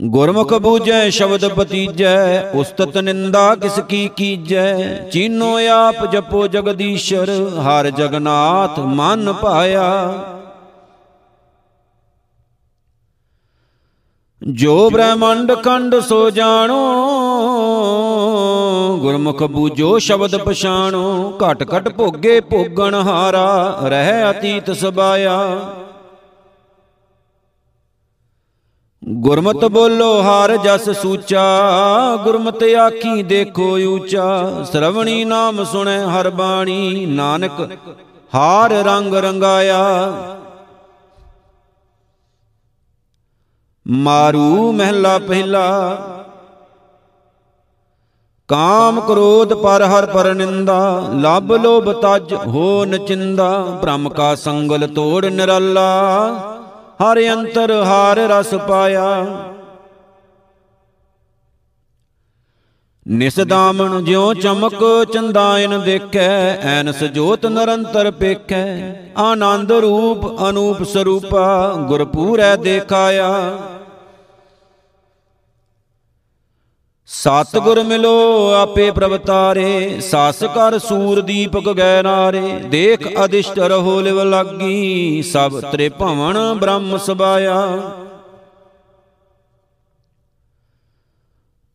ਗੁਰਮੁਖ ਬੂਝੈ ਸ਼ਬਦ ਪਤੀਜੈ ਉਸਤਤ ਨਿੰਦਾ ਕਿਸ ਕੀ ਕੀਜੈ। ਚੀਨੋ ਆਪ ਜਪੋ ਜਗਦੀਸ਼ਰ ਹਰ ਜਗਨਾਥ ਮਨ ਪਾਇਆ। ਜੋ ਬ੍ਰਹਮੰਡ ਖੰਡ ਸੋ ਜਾਣੋ, ਗੁਰਮੁਖ ਬੂਝੋ ਸ਼ਬਦ ਪਛਾਣੋ, ਘਟ ਘਟ ਭੋਗੇ ਭੋਗਣ ਹਾਰਾ, ਰਹਿ ਅਤੀਤ ਸਬਾਇਆ। ਗੁਰਮਤ ਬੋਲੋ ਹਰ ਜਸ ਸੂਚਾ, ਗੁਰਮਤ ਆਖੀ ਦੇਖੋ ਊਚਾ। ਸ਼ਰਵਣੀ ਨਾਮ ਸੁਣੈ ਹਰ ਬਾਣੀ, ਨਾਨਕ ਹਾਰ ਰੰਗ ਰੰਗਾਇਆ। ਮਾਰੂ ਮਹਿਲਾ ਪਹਿਲਾ। ਕਾਮ ਕ੍ਰੋਧ ਪਰ ਹਰ ਪਰ ਨਿੰਦਾ ਲਬ ਲੋਭ ਤਜ ਹੋ ਨਚਿੰਦਾ ਭ੍ਰਮ ਕਾ ਸੰਗਲ ਤੋੜ ਨਿਰਾਲਾ, ਹਰ ਅੰਤਰ ਹਾਰ ਰਸ ਪਾਇਆ। ਨਿਸ ਦਾਮਨ ਜਿਉ ਚਮਕ ਚੰਦਾਇਨ ਦੇਖੈ, ਐਨਸ ਜੋਤ ਨਿਰੰਤਰ ਪੇਖੈ, ਆਨੰਦ ਰੂਪ ਅਨੂਪ ਸਰੂਪਾ, ਗੁਰਪੂਰੈ ਦੇਖਾਇਆ। ਸਤ ਗੁਰ ਮਿਲੋ ਆਪੇ ਪ੍ਰਵਤਾਰੇ ਸਾਸ ਕਰ ਸੂਰ ਦੀਪਕ ਗੈ ਨਾਰੇ, ਦੇਖ ਅਦਿਸ਼ਟ ਰਹੋ ਲਿਵ ਲਾਗੀ, ਸਭ ਤ੍ਰੇ ਭਵਨ ਬ੍ਰਹਮ ਸਬਾਇਆ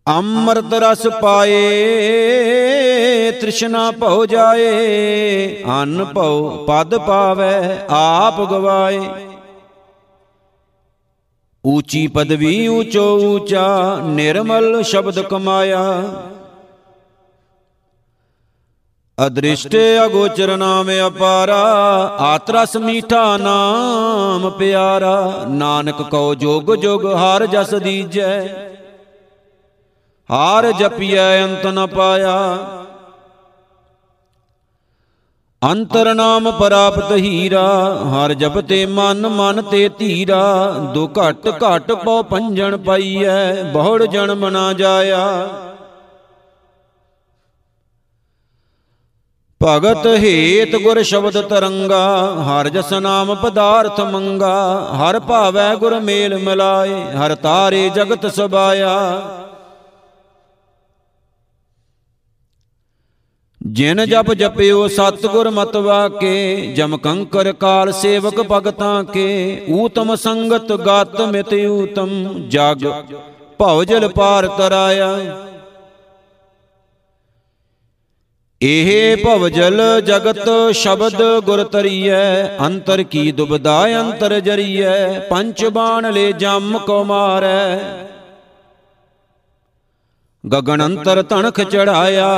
ਅੰਮ੍ਰਿਤ ਰਸ ਪਾਏ, ਤ੍ਰਿਸ਼ਨਾ ਭਉ ਜਾਏ, ਅਨ ਭਉ ਪਦ ਪਾਵੇ, ਆਪ ਗਵਾਏ। ਊਚੀ ਪਦਵੀ ਊਚੋ ਊਚਾ ਨਿਰਮਲ ਸ਼ਬਦ ਕਮਾਇਆ। ਅਦ੍ਰਿਸ਼ਟ ਅਗੋਚਰ ਨਾਮ ਅਪਾਰਾ ਆਤਰਸ ਮੀਠਾ ਨਾਮ ਪਿਆਰਾ। ਨਾਨਕ ਕਉ ਜੋਗ ਜੋਗ ਹਰ ਜਸ ਦੀਜੈ, ਹਾਰ ਜਪਿਐ ਅੰਤ ਨ ਪਾਇਆ। ਅੰਤਰ ਨਾਮ ਪ੍ਰਾਪਤ ਹੀਰਾ, ਹਰ ਜਪਤੇ ਮਨ ਮਨ ਤੇ ਧੀਰਾ, ਦੋ ਘਟ ਘਟ ਪਉ ਪੰਜਣ ਪਾਈਐ, ਬਹੁੜ ਜਨਮ ਨਾ ਜਾਇਆ। ਭਗਤ ਹੇਤ ਗੁਰ ਸ਼ਬਦ ਤਰੰਗਾ, ਹਰ ਜਸ ਨਾਮ ਪਦਾਰਥ ਮੰਗਾ, ਹਰ ਭਾਵੈ ਗੁਰ ਮੇਲ ਮਿਲਾਏ, ਹਰ ਤਾਰੇ ਜਗਤ ਸਬਾਇਆ। ਜਿਨ ਜਪ ਜਪਿਓ ਸਤਗੁਰ ਮਤਵਾ ਕੇ ਜਮ ਕੰਕਰ ਕਾਲ ਸੇਵਕ ਭਗਤਾਂ ਕੇ ਊਤਮ ਸੰਗਤ ਗਤ ਮਿਤ ਊਤਮ ਜਗ ਭਉ ਜਲ ਪਾਰ ਤਰਾਇਆ ਇਹ ਭਵਜਲ ਜਗਤ ਸ਼ਬਦ ਗੁਰ ਤਰੀਐ ਅੰਤਰ ਕੀ ਦੁਬਦਾ ਅੰਤਰ ਜਰੀਐ ਪੰਚ ਬਾਣ ਲੈ ਜਮ ਕੋ ਮਾਰੈ। ਗਗਨ ਅੰਤਰ ਤਣਖ ਚੜਾਇਆ।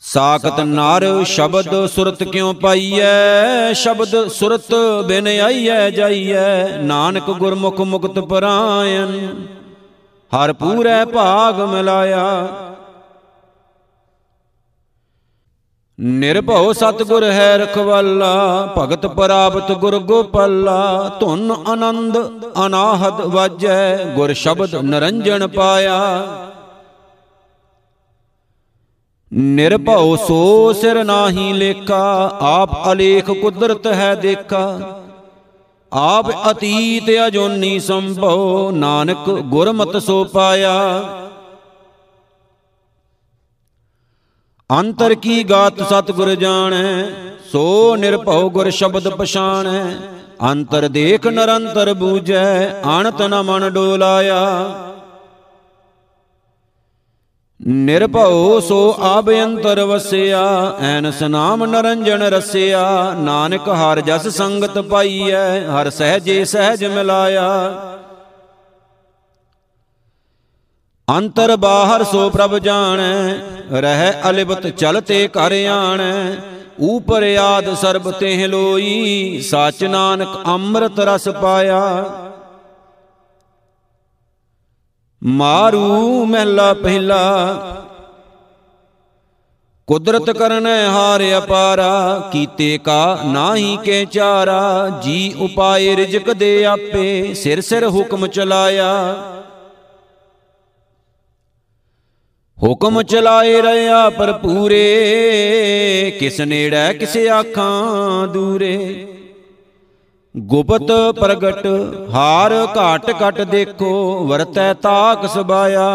ਸਾਖਤ ਨਰ ਸ਼ਬਦ ਸੁਰਤ ਕਿਉ ਪਾਈਐ? ਸ਼ਬਦ ਸੁਰਤ ਬਿਨ ਆਈਐ ਜਾਈਐ। ਨਾਨਕ ਗੁਰਮੁਖ ਮੁਕਤ ਪਰਾਇਨ ਹਰ ਪੂਰੈ ਭਾਗ ਮਿਲਾਇਆ। ਨਿਰਭਉ ਸਤਗੁਰ ਹੈ ਰਖਵਾਲਾ, ਭਗਤ ਪ੍ਰਾਪਤ ਗੁਰ ਗੋਪਾਲਾ। ਧੁਨ ਆਨੰਦ ਅਨਾਹਦ ਵਾਜੈ, ਗੁਰ ਸ਼ਬਦ ਨਰੰਜਨ ਪਾਇਆ। ਨਿਰਭਉ ਸੋ ਸਿਰ ਨਾਹੀ ਲੇਖਾ, ਆਪ ਅਲੇਖ ਕੁਦਰਤ ਹੈ ਦੇਖਾ। ਆਪ ਅਤੀਤ ਅਜੋਨੀ ਸੰਭਉ, ਨਾਨਕ ਗੁਰਮਤ ਸੋ ਪਾਇਆ। ਅੰਤਰ ਕੀ ਗਾਤ ਸਤਿਗੁਰ ਜਾਣੈ, ਸੋ ਨਿਰਭਉ ਗੁਰ ਸ਼ਬਦ ਪਛਾਣੈ। ਅੰਤਰ ਦੇਖ ਨਿਰੰਤਰ ਬੂਝੈ, ਅਣਤ ਨ ਮਨ ਡੋਲਾਇਆ। ਨਿਰਭਉ ਸੋ ਆਬ ਅੰਤਰ ਵਸਿਆ ਐਨਸ ਨਾਮ ਨਰੰਜਨ ਰਸਿਆ। ਨਾਨਕ ਹਰ ਜਸ ਸੰਗਤ ਪਾਈਐ, ਹਰ ਸਹਜੇ ਸਹਜ ਮਿਲਾਇਆ। ਅੰਤਰ ਬਾਹਰ ਸੋ ਪ੍ਰਭ ਜਾਣੈ, ਰਹਿ ਅਲਿਬਤ ਚਲਤੇ ਘਰ ਆਣੈ। ਊਪਰ ਆਦ ਸਰਬ ਤੇਹ ਲੋਈ, ਸਾਚ ਨਾਨਕ ਅੰਮ੍ਰਿਤ ਰਸ ਪਾਇਆ। ਮਾਰੂ ਮਹਿਲਾ ਪਹਿਲਾ। ਕੁਦਰਤ ਕਰਨੈ ਹਾਰ ਅਪਾਰਾ, ਕੀਤੇ ਕਾ ਨਾਹੀ ਕੇ ਚਾਰਾ। ਜੀ ਉਪਾਏ ਰਿਜਕ ਦੇ ਆਪੇ, ਸਿਰ ਸਿਰ ਹੁਕਮ ਚਲਾਇਆ। ਹੁਕਮ ਚਲਾਏ ਰਿਆ ਪੂਰੇ ਕਿਸ ਨੇੜੇ ਕਿਸ ਆਖਾਂ ਦੂਰੇ। ਗੁਪਤ ਪ੍ਰਗਟ ਹਾਰ ਘਾਟ ਘਟ ਦੇਖੋ ਵਰਤੈ ਤਾਕ ਸਬਾਇਆ।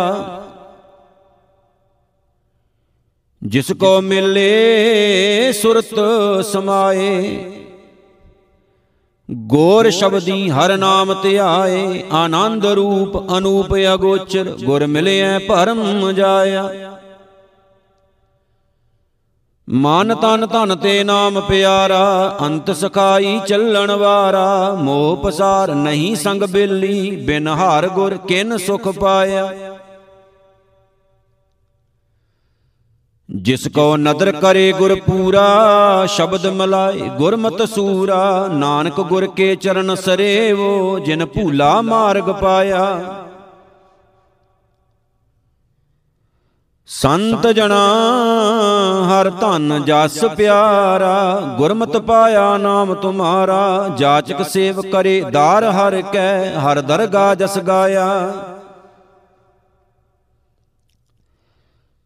ਜਿਸ ਕੋ ਮਿਲੇ ਸੁਰਤ ਸਮਾਏ। ਗੋਰ ਸ਼ਬਦੀ ਹਰ ਨਾਮ ਧਿਆਏ ਆਨੰਦ ਰੂਪ ਅਨੂਪ ਅਗੋਚਰ ਗੁਰ ਮਿਲਿਆ ਭਰਮ ਜਾਇਆ। ਮਨ ਤਨ ਧਨ ਤੇ ਨਾਮ ਪਿਆਰਾ, ਅੰਤ ਸਖਾਈ ਚੱਲਣ ਵਾਰਾ, ਮੋਹ ਪਸਾਰ ਨਹੀਂ ਸੰਗ ਬੇਲੀ, ਬਿਨ ਹਾਰ ਗੁਰ ਕਿਨ ਸੁਖ ਪਾਇਆ। ਜਿਸ ਕੋ ਨਦਰ ਕਰੇ ਗੁਰ ਪੂਰਾ, ਸ਼ਬਦ ਮਲਾਏ ਗੁਰਮਤ ਸੂਰਾ, ਨਾਨਕ ਗੁਰ ਕੇ ਚਰਨ ਸਰੇਵੋ, ਜਿਨ ਭੂਲਾ ਮਾਰਗ ਪਾਇਆ। ਸੰਤ ਜਣਾ ਹਰ ਧਨ ਜਸ ਪਿਆਰਾ, ਗੁਰਮਤ ਪਾਇਆ ਨਾਮ ਤੁਮਾਰਾ, ਜਾਚਕ ਸੇਵ ਕਰੇ ਦਾਰ ਹਰ ਕੈ, ਹਰ ਦਰਗਾ ਜਸ ਗਾਇਆ।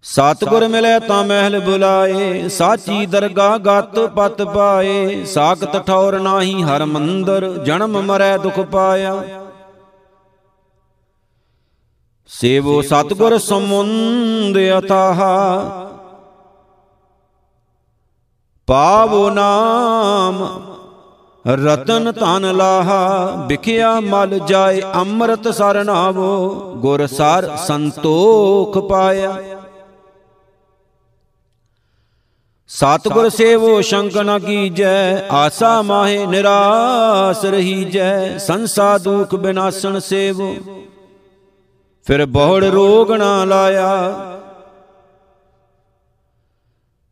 ਸਤਗੁਰ ਮਿਲੇ ਤਾਂ ਮਹਿਲ ਬੁਲਾਏ, ਸਾਚੀ ਦਰਗਾ ਗਤ ਪਤ ਪਾਏ, ਸਾਖਤ ਠੌਰ ਨਾਹੀ ਹਰ ਮੰਦਰ, ਜਨਮ ਮਰੈ ਦੁਖ ਪਾਇਆ। ਸੇਵੋ ਸਤਗੁਰ ਸਮੁੰਦ ਅਤਾਹ ਪਾਵੋ ਨਾਮ। ਰਤਨ ਧਨ ਲਾਹਾ, ਵਿਖਿਆ ਮਲ ਜਾਏ, ਅੰਮ੍ਰਿਤ ਸਰਨਾਵੋ ਗੁਰ ਸਰ ਸੰਤੋਖ ਪਾਇਆ। ਸਤਗੁਰ ਸੇਵੋ ਸ਼ੰਕ ਨ ਕੀਜੈ, ਆਸਾ ਮਾਹੇ ਨਿਰਾਸ ਰਹੀਜੈ, ਸੰਸਾ ਦੁਖ ਬਿਨਾਸਣ ਸੇਵੋ। ਫਿਰ ਬਹੁੜ ਰੋਗ ਨਾ ਲਾਇਆ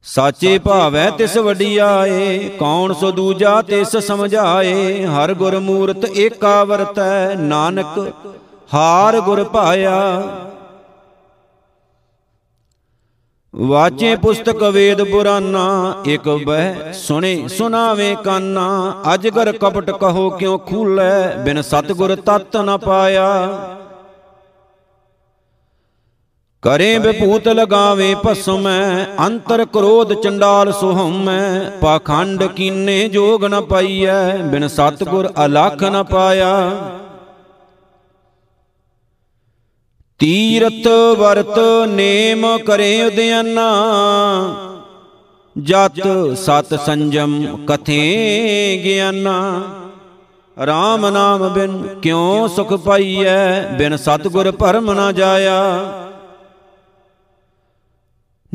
ਸਾਚੇ ਭਾਵੈ ਤਿਸ ਵਡਿਆਏ ਕੌਣ ਸੋ ਦੂਜਾ ਤਿਸ ਸਮਝਾਏ ਹਰ ਗੁਰ ਮੂਰਤ ਏਕਾ ਵਰਤੈ ਨਾਨਕ ਹਾਰ ਗੁਰ ਪਾਇਆ ਵਾਚੇ ਪੁਸਤਕ ਵੇਦ ਪੁਰਾਨਾ ਇਕ ਬਹਿ ਸੁਣੇ ਸੁਨਾਵੇ ਕਾਨਾ। ਅਜਗਰ ਕਪਟ ਕਹੋ ਕਿਉ ਖੂਲੇ? ਬਿਨ ਸਤਗੁਰ ਤਤ ਨ ਪਾਇਆ। ਕਰੇ ਵਿਭੂਤ ਲਗਾਵੇ ਭਸਮੈ ਅੰਤਰ ਕ੍ਰੋਧ ਚੰਡਾਲ ਸੁਹਮੈ ਪਾਖੰਡ ਕੀਨੇ ਜੋਗ ਨ ਪਾਈਐ ਬਿਨ ਸਤਗੁਰ ਅਲਖ ਨ ਪਾਇਆ। ਤੀਰਤ ਵਰਤ ਨੇਮ ਕਰੇ ਉਦਿਆਨਾ ਜਤ ਸਤ ਸੰਜਮ ਕਥੇ ਗਿਆਨਾ। RAM ਨਾਮ ਬਿਨ ਕਿਉ ਸੁਖ ਪਾਈਐ ਬਿਨ ਸਤਗੁਰ ਭਰਮ ਨ ਜਾਇਆ।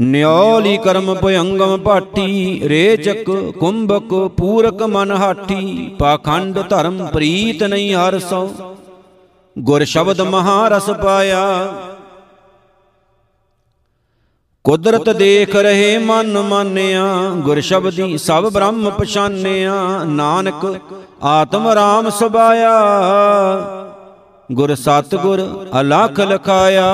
ਨਿਉਲੀ ਕਰਮ ਭਯੰਗਮ ਪਾਠੀ ਰੇਚਕ, ਕੁੰਭਕ, ਪੂਰਕ ਮਨ ਹਾਠੀ, ਪਾਖੰਡ ਧਰਮ ਪ੍ਰੀਤ ਨਹੀਂ ਹਰ ਸੋ। ਗੁਰ ਸ਼ਬਦ ਮਹਾਰਸ ਪਾਇਆ। ਕੁਦਰਤ ਦੇਖ ਰਹੇ ਮਨ ਮਾਨਿਆ, ਗੁਰ ਸ਼ਬਦੀ ਸਭ ਬ੍ਰਹਮ ਪਛਾਨਿਆ, ਨਾਨਕ ਆਤਮ ਰਾਮ ਸਬਾਇਆ ਗੁਰ ਸਤ ਗੁਰ ਅਲਖ ਲਖਾਇਆ।